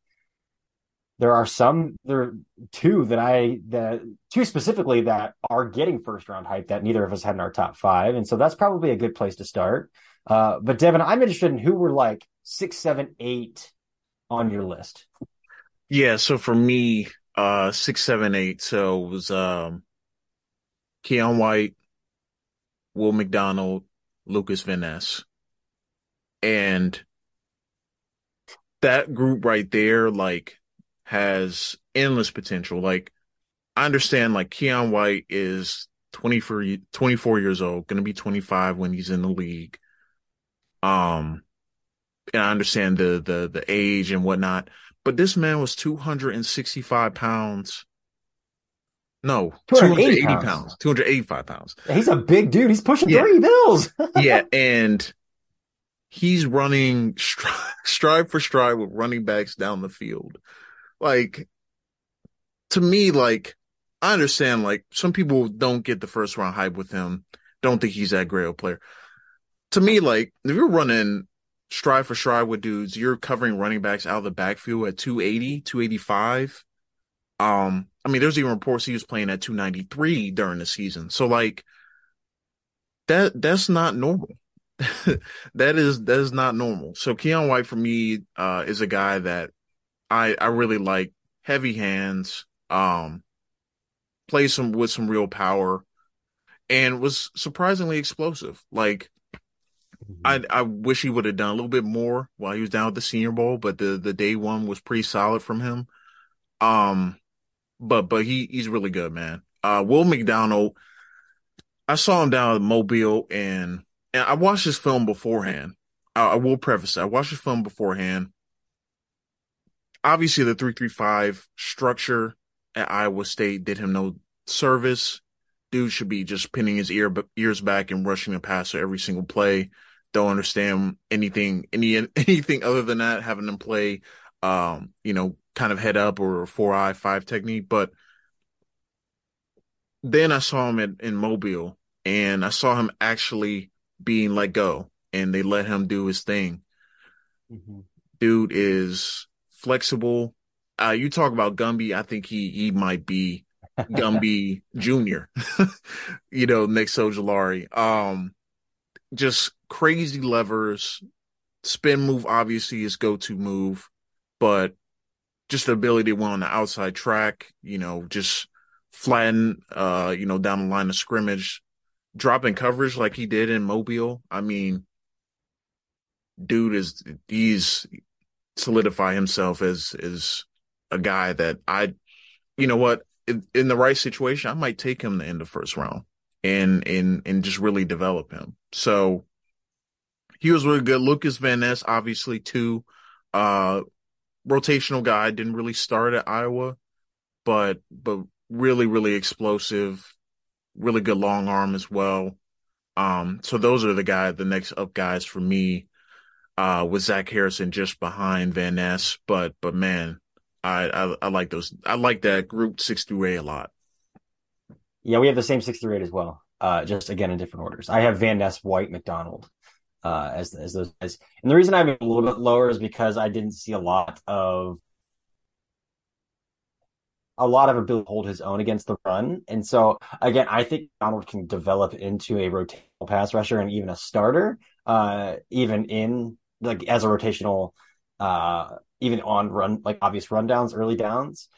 there are some there are two that I that two specifically that are getting first round hype that neither of us had in our top five, and so that's probably a good place to start. Uh, but Devin, I'm interested in who were like six, seven, eight on your list. Yeah, so for me, uh, six, seven, eight. So it was um, Keion White, Will McDonald, Lucas Van Ness, and that group right there, like, has endless potential. Like, I understand, like, Keion White is 24, 24 years old, going to be 25 when he's in the league. Um, and I understand the the the age and whatnot, but this man was 265 pounds. No, 280, 280 pounds. pounds. 285 pounds. He's a big dude. He's pushing yeah. three bills. (laughs) yeah. And he's running (laughs) stri- stride for stride with running backs down the field. Like, to me, like, I understand, like, some people don't get the first round hype with him, don't think he's that great a player to me, like if you're running stride for stride with dudes, you're covering running backs out of the backfield at 280, 285. Um, I mean, there's even reports he was playing at 293 during the season. So like that that's not normal. (laughs) that is that is not normal. So Keion White for me uh is a guy that I I really like heavy hands, um plays some with some real power and was surprisingly explosive. Like I I wish he would have done a little bit more while he was down at the Senior Bowl, but the the day one was pretty solid from him. Um, but but he he's really good, man. Uh, Will McDonald, I saw him down at Mobile, and and I watched his film beforehand. I, I will preface that I watched his film beforehand. Obviously, the three three five structure at Iowa State did him no service. Dude should be just pinning his ear ears back and rushing the passer every single play don't understand anything any (laughs) anything other than that having them play um you know kind of head up or four eye five technique but then i saw him in, in mobile and i saw him actually being let go and they let him do his thing mm-hmm. dude is flexible uh you talk about gumby i think he he might be gumby (laughs) junior (laughs) you know nick Ojulari. um just crazy levers. Spin move obviously is go to move, but just the ability to win on the outside track, you know, just flatten, uh, you know, down the line of scrimmage, dropping coverage like he did in Mobile. I mean, dude is he's solidify himself as as a guy that I, you know what, in, in the right situation, I might take him in the first round and and and just really develop him. So he was really good. Lucas Van Ness, obviously, too. Uh, rotational guy, didn't really start at Iowa, but but really, really explosive, really good long arm as well. Um, so those are the guy, the next up guys for me, uh, with Zach Harrison just behind Van Ness. But but man, I, I I like those. I like that group six through eight a lot. Yeah, we have the same six through eight as well. Uh, just again in different orders. I have Van Ness, White, McDonald, uh, as as those guys. And the reason I have it a little bit lower is because I didn't see a lot of a lot of ability to hold his own against the run. And so again, I think Donald can develop into a rotational pass rusher and even a starter, uh, even in like as a rotational, uh, even on run like obvious rundowns, early downs.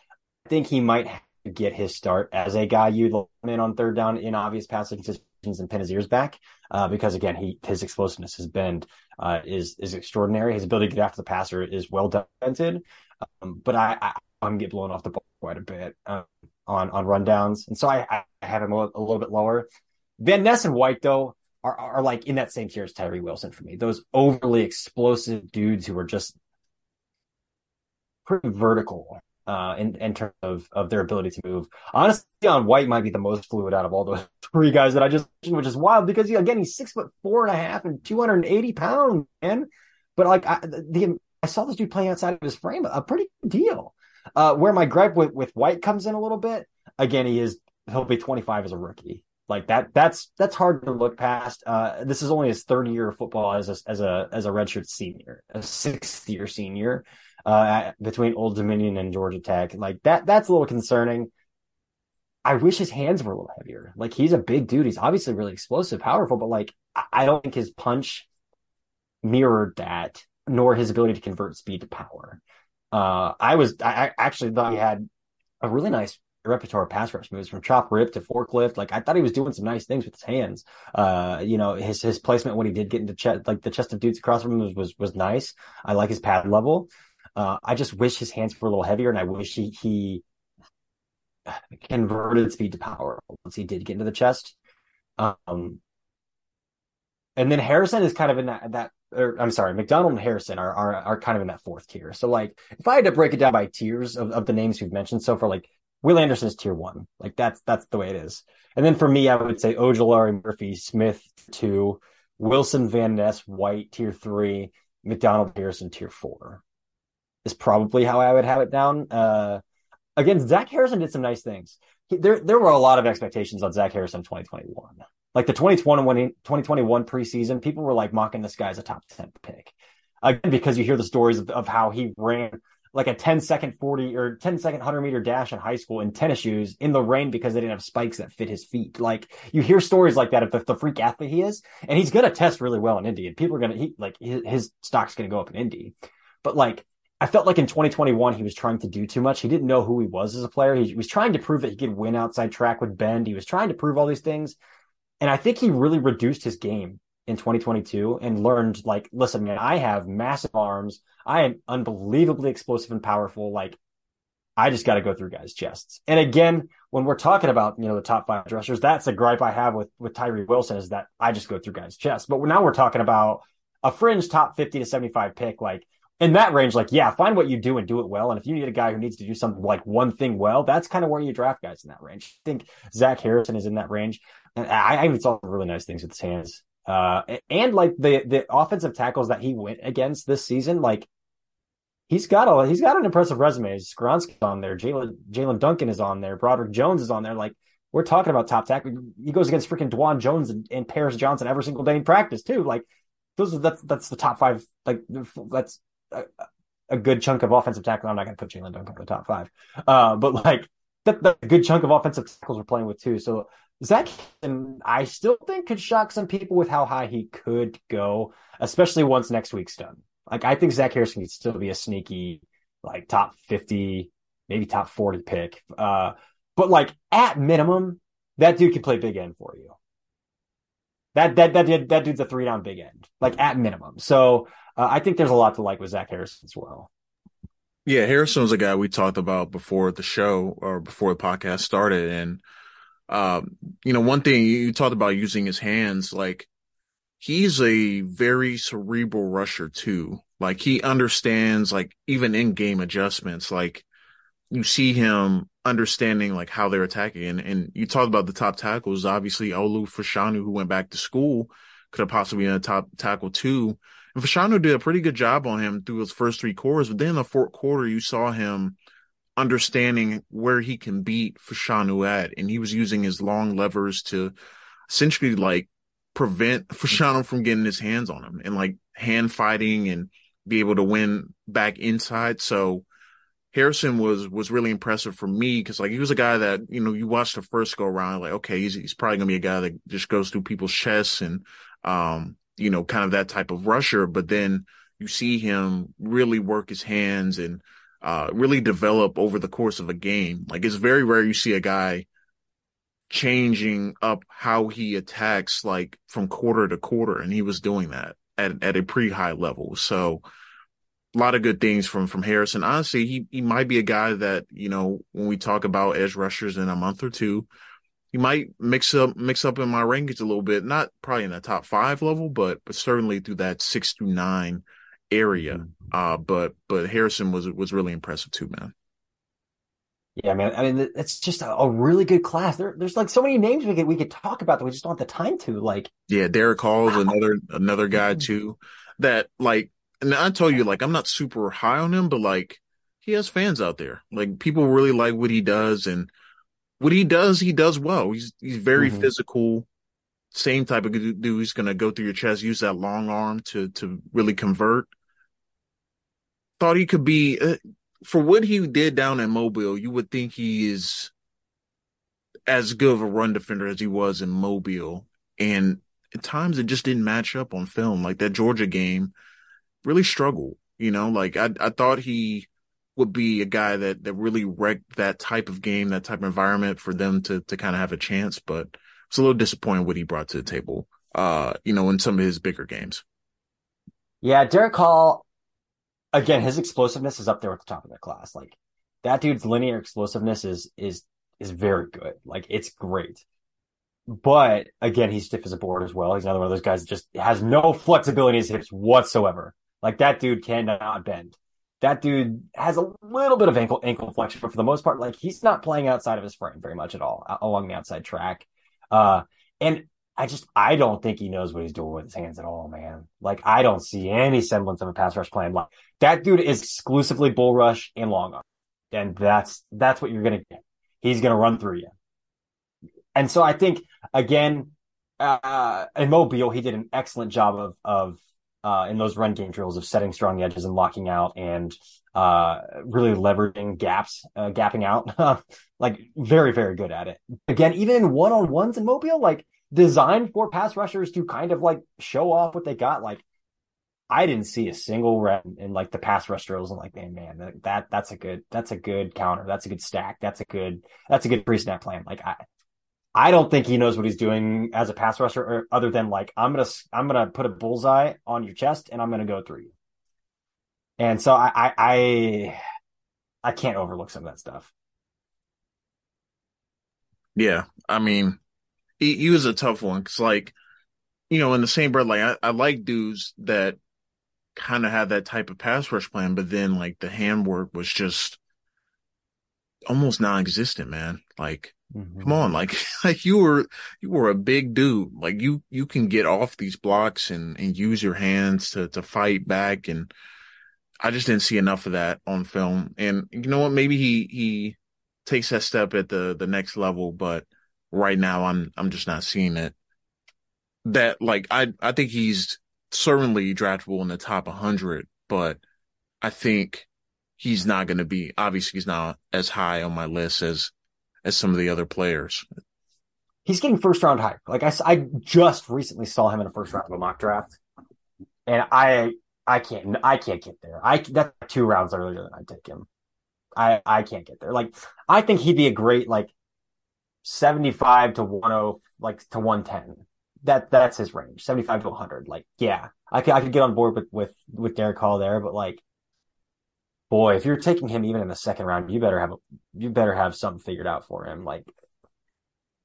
I think he might get his start as a guy you'd him in on third down in obvious passing situations and pin his ears back. Uh, because again, he his explosiveness, his bend uh, is is extraordinary. His ability to get after the passer is well documented. Um, but I, I am get blown off the ball quite a bit um, on on rundowns, and so I, I have him a, a, little bit lower. Van Ness and White though are are like in that same tier as Tyree Wilson for me. Those overly explosive dudes who are just pretty vertical uh, in, in terms of, of their ability to move. Honestly, on White might be the most fluid out of all those (laughs) three guys that I just which is wild because he, again, he's six foot four and a half and 280 pounds, man. but like I, the I saw this dude playing outside of his frame, a pretty good deal. Uh, where my gripe with with White comes in a little bit, again, he is he'll be 25 as a rookie. Like that, that's that's hard to look past. Uh, this is only his third year of football as a as a as a redshirt senior, a sixth year senior, uh, between Old Dominion and Georgia Tech. Like that, that's a little concerning. I wish his hands were a little heavier. Like he's a big dude. He's obviously really explosive, powerful, but like I don't think his punch mirrored that, nor his ability to convert speed to power. Uh, I was I actually thought he had a really nice repertoire of pass rush moves from chop rip to forklift. Like I thought he was doing some nice things with his hands. Uh, you know, his his placement when he did get into chest, like the chest of dudes across from him was was, was nice. I like his pad level. Uh, I just wish his hands were a little heavier, and I wish he he converted speed to power once he did get into the chest. Um, and then Harrison is kind of in that that. Or, I'm sorry, McDonald and Harrison are, are are kind of in that fourth tier. So like, if I had to break it down by tiers of, of the names we've mentioned so far, like Will Anderson is tier one. Like that's that's the way it is. And then for me, I would say Ojulari, Murphy, Smith two, Wilson, Van Ness, White tier three, McDonald, Harrison tier four. Is probably how I would have it down. Uh, again, Zach Harrison did some nice things. He, there there were a lot of expectations on Zach Harrison in 2021. Like the 2021 2021 preseason, people were like mocking this guy as a top 10 pick. Again, because you hear the stories of, of how he ran like a 10 second 40 or 10 second 100 meter dash in high school in tennis shoes in the rain because they didn't have spikes that fit his feet. Like you hear stories like that of the, the freak athlete he is, and he's going to test really well in Indy and people are going to, like his, his stock's going to go up in Indy. But like, I felt like in 2021, he was trying to do too much. He didn't know who he was as a player. He was trying to prove that he could win outside track with Bend. He was trying to prove all these things. And I think he really reduced his game in 2022 and learned like, listen, man, I have massive arms. I am unbelievably explosive and powerful. Like, I just got to go through guys' chests. And again, when we're talking about, you know, the top five dressers, that's a gripe I have with, with Tyree Wilson is that I just go through guys' chests. But now we're talking about a fringe top 50 to 75 pick. Like in that range, like, yeah, find what you do and do it well. And if you need a guy who needs to do something like one thing well, that's kind of where you draft guys in that range. I think Zach Harrison is in that range. And I, I even saw really nice things with his hands. Uh, and like the, the offensive tackles that he went against this season, like he's got a, he's got an impressive resume. Skoronski's on there. Jaelyn, Jaelyn Duncan is on there. Broderick Jones is on there. Like we're talking about top tackle. He goes against freaking Dawand Jones and, and Paris Johnson every single day in practice too. Like those are, that's, that's the top five. Like that's a, a good chunk of offensive tackle. I'm not going to put Jaelyn Duncan in the top five. Uh, but like that, that's a good chunk of offensive tackles we're playing with too. So Zach, and I still think could shock some people with how high he could go, especially once next week's done. Like I think Zach Harrison could still be a sneaky, like top fifty, maybe top forty pick. Uh, but like at minimum, that dude can play big end for you. That that that that dude's a three down big end, like at minimum. So uh, I think there's a lot to like with Zach Harrison as well. Yeah, Harrison was a guy we talked about before the show or before the podcast started, and um, you know, one thing you talked about using his hands, like he's a very cerebral rusher too. Like he understands like even in game adjustments, like you see him understanding like how they're attacking. And, and you talked about the top tackles, obviously Olu Fashanu, who went back to school, could have possibly been a top tackle too. And Fashanu did a pretty good job on him through his first three quarters, but then in the fourth quarter, you saw him understanding where he can beat Fashanu at, and he was using his long levers to essentially like prevent Fashanu from getting his hands on him and like hand fighting and be able to win back inside. So Harrison was was really impressive for me because like he was a guy that you know you watch the first go around like okay he's he's probably gonna be a guy that just goes through people's chests and um you know kind of that type of rusher, but then you see him really work his hands and uh, really develop over the course of a game. Like it's very rare you see a guy changing up how he attacks like from quarter to quarter. And he was doing that at, at a pretty high level. So a lot of good things from, from Harrison. Honestly, he, he might be a guy that, you know, when we talk about edge rushers in a month or two, he might mix up, mix up in my rankings a little bit, not probably in the top five level, but, but certainly through that six to nine area. Mm-hmm. Uh, but but Harrison was was really impressive too, man. Yeah, man. I mean, it's just a, a, really good class. There, there's like so many names we could we could talk about that we just don't have the time to. Like, yeah, Derick Hall is another another guy too. That like and I told you, like, I'm not super high on him, but like, he has fans out there. Like, people really like what he does, and what he does, he does well. He's he's very mm-hmm. physical. Same type of dude He's gonna go through your chest, use that long arm to to really convert. Thought he could be uh, for what he did down in Mobile. You would think he is as good of a run defender as he was in Mobile, and at times it just didn't match up on film. Like that Georgia game, really struggle. You know, like I I thought he would be a guy that that really wrecked that type of game, that type of environment for them to to kind of have a chance. But it's a little disappointing what he brought to the table. Uh, you know, in some of his bigger games. Yeah, Derick Hall. Again, his explosiveness is up there at the top of the class. Like that dude's linear explosiveness is is is very good. Like it's great. But again, he's stiff as a board as well. He's another one of those guys that just has no flexibility in his hips whatsoever. Like that dude cannot bend that dude has a little bit of ankle ankle flexion, but for the most part, like he's not playing outside of his frame very much at all along the outside track. Uh, and I just I don't think he knows what he's doing with his hands at all, man. Like I don't see any semblance of a pass rush plan. Like that dude is exclusively bull rush and long arm, and that's that's what you're gonna get. He's gonna run through you. And so I think again, uh, in Mobile, he did an excellent job of of uh, in those run game drills of setting strong edges and locking out and uh, really leveraging gaps, uh, gapping out. (laughs) like very, very good at it. Again, even in one on ones in Mobile, like designed for pass rushers to kind of like show off what they got. Like I didn't see a single rep in like the pass rush drills. I'm like, man, man, that that's a good that's a good counter. That's a good stack. That's a good that's a good pre snap plan. Like I I don't think he knows what he's doing as a pass rusher, other than like I'm gonna I'm gonna put a bullseye on your chest and I'm gonna go through you. And so I I I, I can't overlook some of that stuff. Yeah, I mean, he, he was a tough one because, like, you know, in the same breath, like I, I like dudes that kind of had that type of pass rush plan, but then like the handwork was just almost non-existent, man. Like Mm-hmm. Come on, like (laughs) like you were you were a big dude. Like you you can get off these blocks and and use your hands to to fight back and I just didn't see enough of that on film. And you know what? Maybe he he takes that step at the the next level, but right now I'm I'm just not seeing it. That like I I think he's certainly draftable in the top 100, but I think he's not going to be obviously he's not as high on my list as as some of the other players. He's getting first round hype. Like I, I just recently saw him in a first round of a mock draft, and I I can't I can't get there. I that's two rounds earlier than I take him. I I can't get there. Like I think he'd be a great like seventy five to one oh like to one ten. That that's his range, seventy five to one hundred. Like yeah, I could I could get on board with with with Derick Hall there, but like boy, if you're taking him even in the second round, you better have you better have something figured out for him, like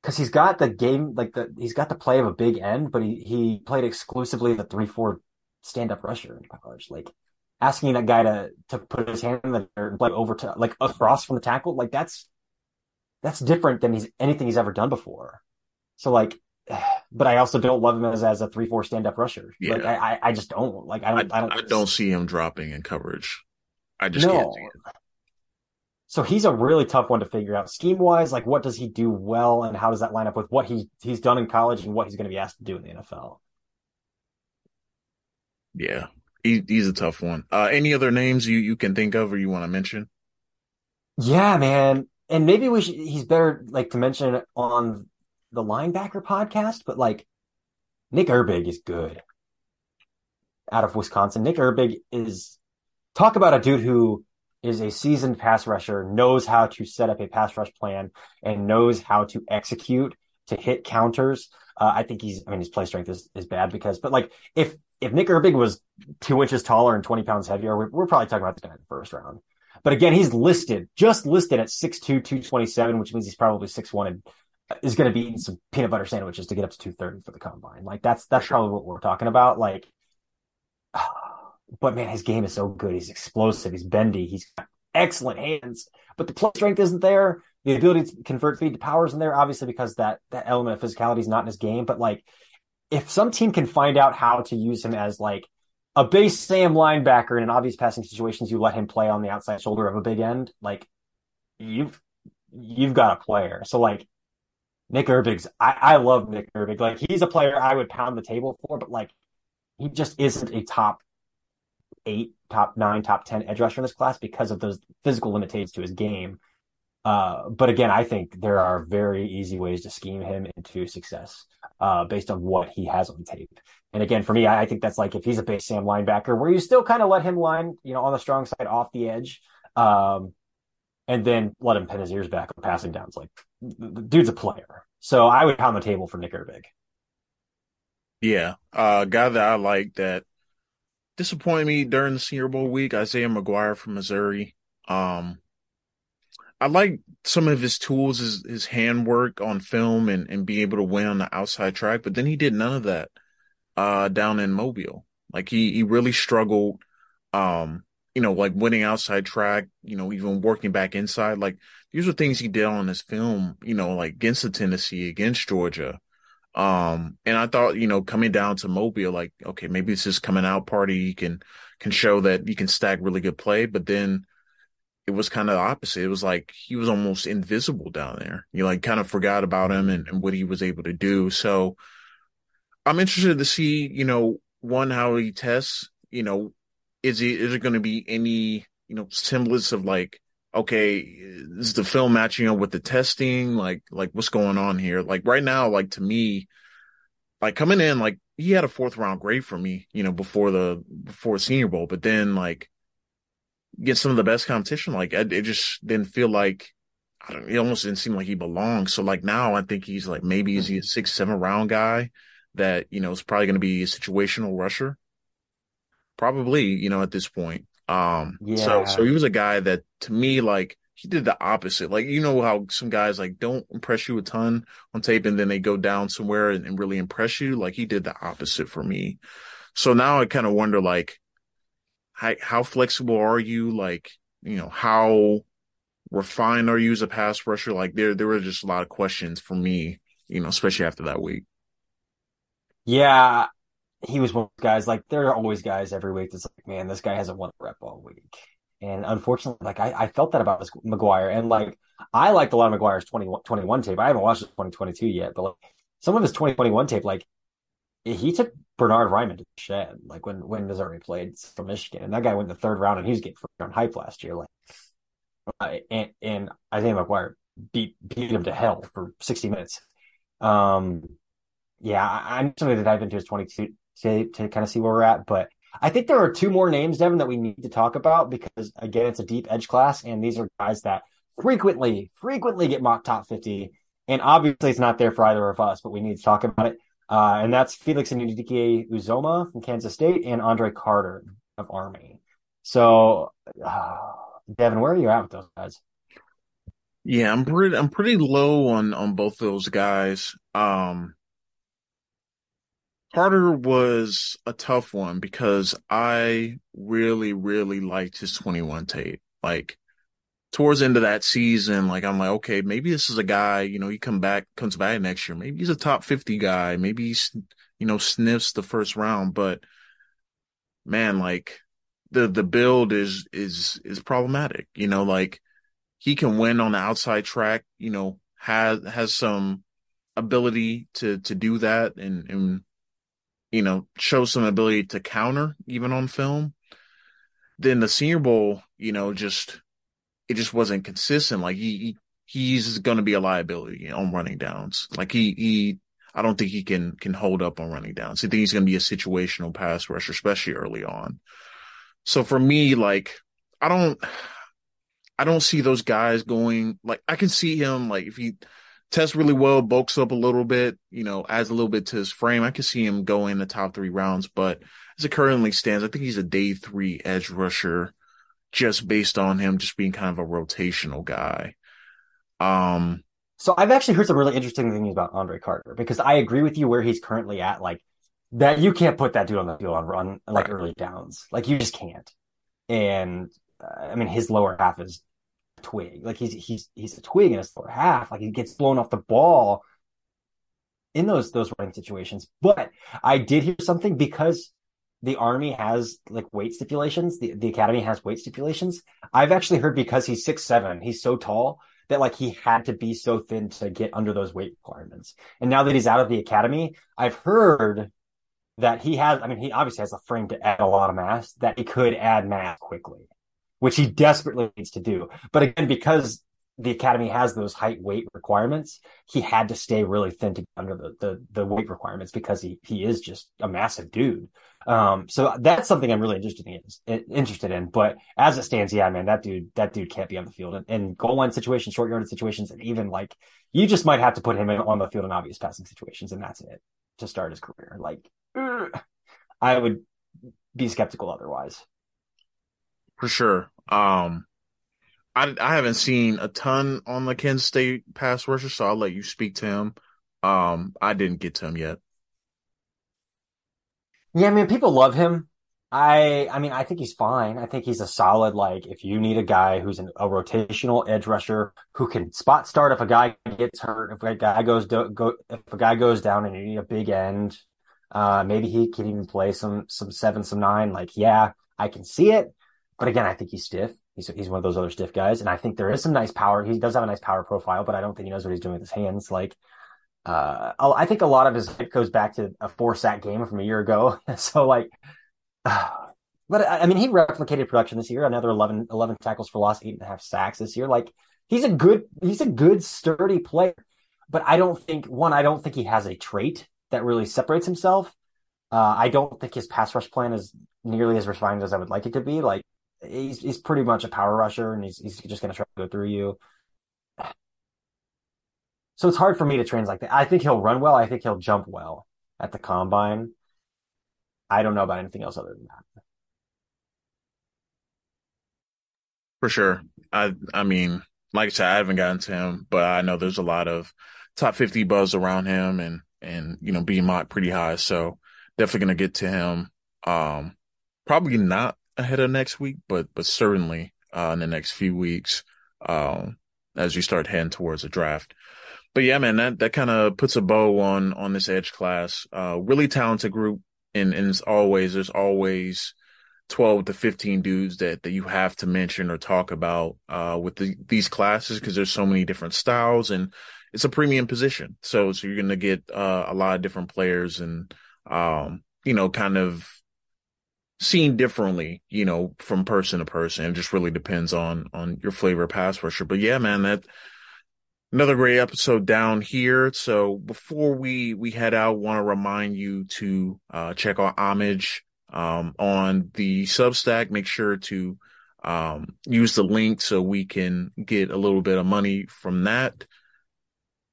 because he's got the game, like the he's got the play of a big end, but he he played exclusively the three four stand up rusher in college. Like asking that guy to to put his hand in the dirt and play over to like across from the tackle, like that's that's different than he's anything he's ever done before. So like. (sighs) But I also don't love him as, as a three four stand up rusher. Yeah. Like I, I just don't like I don't I, I don't I don't see him dropping in coverage. I just no. can't see it. So he's a really tough one to figure out scheme wise. Like, what does he do well, and how does that line up with what he he's done in college and what he's going to be asked to do in the NFL? Yeah, he, he's a tough one. Uh, any other names you you can think of or you want to mention? Yeah, man, and maybe we should. He's better like to mention it on the linebacker podcast, but like Nick Herbig is good out of Wisconsin. Nick Herbig is talk about a dude who is a seasoned pass rusher, knows how to set up a pass rush plan, and knows how to execute to hit counters. Uh, I think he's, I mean, his play strength is, is bad because, but like, if, if Nick Herbig was two inches taller and 20 pounds heavier, we're, we're probably talking about the guy in the first round. But again, he's listed, just listed at 6'2, 227, which means he's probably 6'1 and is going to be eating some peanut butter sandwiches to get up to 230 for the combine. Like that's, that's probably what we're talking about. Like, (sighs) but man, his game is so good. He's explosive. He's bendy. He's got excellent hands, but the play strength isn't there. The ability to convert feed to power isn't there, obviously, because that, that element of physicality is not in his game. But like, if some team can find out how to use him as like a base Sam linebacker in an obvious passing situations, you let him play on the outside shoulder of a big end, like you've you've got a player. So like Nick Herbig's I, I love Nick Herbig. Like he's a player I would pound the table for, but like he just isn't a top eight, top nine, top ten edge rusher in this class because of those physical limitations to his game. Uh, but again, I think there are very easy ways to scheme him into success uh, based on what he has on tape. And again, for me, I, I think that's like if he's a base Sam linebacker, where you still kind of let him line, you know, on the strong side off the edge, um, and then let him pin his ears back on passing downs. Like the dude's a player, so I would pound the table for Nick Herbig. Yeah, uh, guy that I like that disappointed me during the Senior Bowl week, Isaiah McGuire from Missouri. Um, I like some of his tools, his, his handwork on film and, and be able to win on the outside track, but then he did none of that, uh, down in Mobile. Like he, he really struggled, um, you know, like winning outside track, you know, even working back inside. Like these are things he did on his film, you know, like against the Tennessee, against Georgia. Um, and I thought, you know, coming down to Mobile, like, okay, maybe it's just coming out party. You can, can show that you can stack really good play, but then, it was kind of the opposite. It was like he was almost invisible down there. You like kind of forgot about him and, and what he was able to do. So I'm interested to see, you know, one, how he tests, you know, is he, is there going to be any, you know, semblance of like, okay, is the film matching up with the testing? Like, like what's going on here? Like right now, like to me, like coming in, like he had a fourth round grade for me, you know, before the, before Senior Bowl, but then like, get some of the best competition. Like it, it just didn't feel like I don't. It almost didn't seem like he belonged. So like now, I think he's like maybe is he mm-hmm. a six seven round guy that you know is probably going to be a situational rusher. Probably, you know, at this point. Um, yeah. so so he was a guy that to me like he did the opposite. Like you know how some guys like don't impress you a ton on tape and then they go down somewhere and, and really impress you. Like he did the opposite for me. So now I kind of wonder like how, how flexible are you? Like, you know, how refined are you as a pass rusher? Like there, there were just a lot of questions for me, you know, especially after that week. Yeah. He was one of those guys, like there are always guys every week that's like, man, this guy hasn't won a rep all week. And unfortunately, like I, I felt that about McGuire. And like I liked a lot of McGuire's 2021 tape. I haven't watched his 2022 yet, but like some of his 2021 tape, like he took Bernard Raimann to the shed, like when when Missouri played from Michigan, and that guy went the third round, and he was getting on hype last year. Like, and and Isaiah McGuire beat beat him to hell for sixty minutes. Um, yeah, I'm somebody to dive into his twenty two to to kind of see where we're at, but I think there are two more names, Devin, that we need to talk about because again, it's a deep edge class, and these are guys that frequently frequently get mock top fifty, and obviously it's not there for either of us, but we need to talk about it. Uh, and that's Felix and Anudike Uzoma from Kansas State and Andre Carter of Army. So, uh, Devin, where are you at with those guys? Yeah, I'm pretty, I'm pretty low on, on both those guys. Um, Carter was a tough one because I really, really liked his 21 tape. Like, towards the end of that season, like I'm like, okay, maybe this is a guy, you know, he come back, comes back next year. Maybe he's a top 50 guy. Maybe he's, you know, sniffs the first round, but man, like the, the build is, is, is problematic, you know, like he can win on the outside track, you know, has, has some ability to, to do that and, and, you know, show some ability to counter even on film. Then the Senior Bowl, you know, just it just wasn't consistent. Like he, he he's going to be a liability on running downs. Like he he I don't think he can can hold up on running downs. I think he's going to be a situational pass rusher, especially early on. So for me, like I don't I don't see those guys going like I can see him like if he tests really well, bulks up a little bit, you know, adds a little bit to his frame. I can see him going the top three rounds, but as it currently stands, I think he's a day three edge rusher just based on him just being kind of a rotational guy. Um, so I've actually heard some really interesting things about Andre Carter because I agree with you where he's currently at. Like that, you can't put that dude on the field on run like right. early downs. Like you just can't. And uh, I mean, his lower half is twig. Like he's he's he's a twig in his lower half. Like he gets blown off the ball in those those running situations. But I did hear something because the army has like weight stipulations. The, the academy has weight stipulations. I've actually heard because he's six seven, he's so tall that like he had to be so thin to get under those weight requirements. And now that he's out of the academy, I've heard that he has. I mean, he obviously has a frame to add a lot of mass. That he could add mass quickly, which he desperately needs to do. But again, because the academy has those height weight requirements, he had to stay really thin to get under the, the, the weight requirements because he he is just a massive dude. Um, so that's something I'm really interested in interested in. But as it stands, yeah, man, that dude that dude can't be on the field in, goal line situations, short yardage situations, and even like you just might have to put him in, on the field in obvious passing situations, and that's it to start his career. Like (clears throat) I would be skeptical otherwise. For sure. Um, I I haven't seen a ton on the Kansas State pass rusher, so I'll let you speak to him. Um, I didn't get to him yet. Yeah, I mean, people love him. I I mean, I think he's fine. I think he's a solid like if you need a guy who's an, a rotational edge rusher who can spot start if a guy gets hurt, if a guy goes do, go if a guy goes down and you need a big end, uh, maybe he can even play some some seven, some nine. Like, yeah, I can see it, but again, I think he's stiff. He's he's one of those other stiff guys, and I think there is some nice power. He does have a nice power profile, but I don't think he knows what he's doing with his hands. Like, uh, I think a lot of his it goes back to a four sack game from a year ago. (laughs) so like, uh, (sighs) but I mean, he replicated production this year. Another 11, 11 tackles for loss, eight and a half sacks this year. Like, he's a good he's a good sturdy player. But I don't think one, I don't think he has a trait that really separates himself. Uh, I don't think his pass rush plan is nearly as refined as I would like it to be. Like he's he's pretty much a power rusher, and he's he's just going to try to go through you. So it's hard for me to translate that. I think he'll run well. I think he'll jump well at the combine. I don't know about anything else other than that. For sure. I I mean, like I said, I haven't gotten to him, but I know there's a lot of top 50 buzz around him and and you know being mocked pretty high. So definitely gonna get to him. Um, probably not ahead of next week, but but certainly uh, in the next few weeks, um, as you start heading towards a draft. But yeah, man, that that kind of puts a bow on on this edge class. Uh, really talented group, and and as always, there's always. 12 to 15 dudes that, that you have to mention or talk about uh, with the, these classes because there's so many different styles and it's a premium position. So, so you're to get uh, a lot of different players and um, you know, kind of seen differently, you know, from person to person. It just really depends on on your flavor of pass rusher. But yeah, man, that another great episode down here. So before we we head out, want to remind you to uh, check out homage um, on the Substack. Make sure to um, use the link so we can get a little bit of money from that.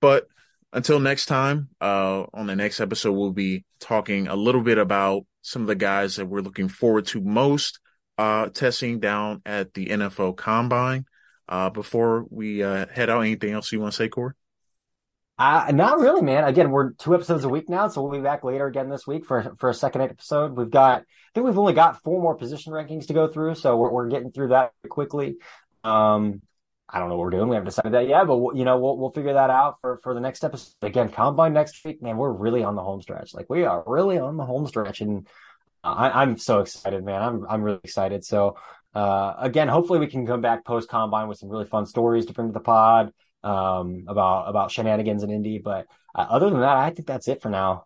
But until next time, uh, on the next episode, we'll be talking a little bit about some of the guys that we're looking forward to most, uh, testing down at the NFL Combine. Uh, before we uh, head out, anything else you want to say, Cory? Uh, not really, man. Again, we're two episodes a week now, so we'll be back later again this week for for a second episode. We've got, I think we've only got four more position rankings to go through, so we're, we're getting through that quickly. Um, I don't know what we're doing. We haven't decided that yet, but you know, we'll we'll figure that out for for the next episode. Again, combine next week, man. We're really on the home stretch. Like we are really on the home stretch, and I, am so excited, man. I'm I'm really excited. So uh, again, hopefully we can come back post combine with some really fun stories to bring to the pod um, about about shenanigans in Indy. But uh, other than that, I think that's it for now.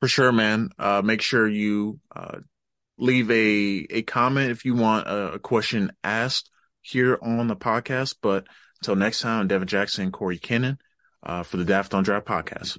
For sure, man. Uh, make sure you uh, leave a a comment if you want a, a question asked here on the podcast. But until next time, Devin Jackson, Cory Kennan uh, for the Daft on Draft podcast.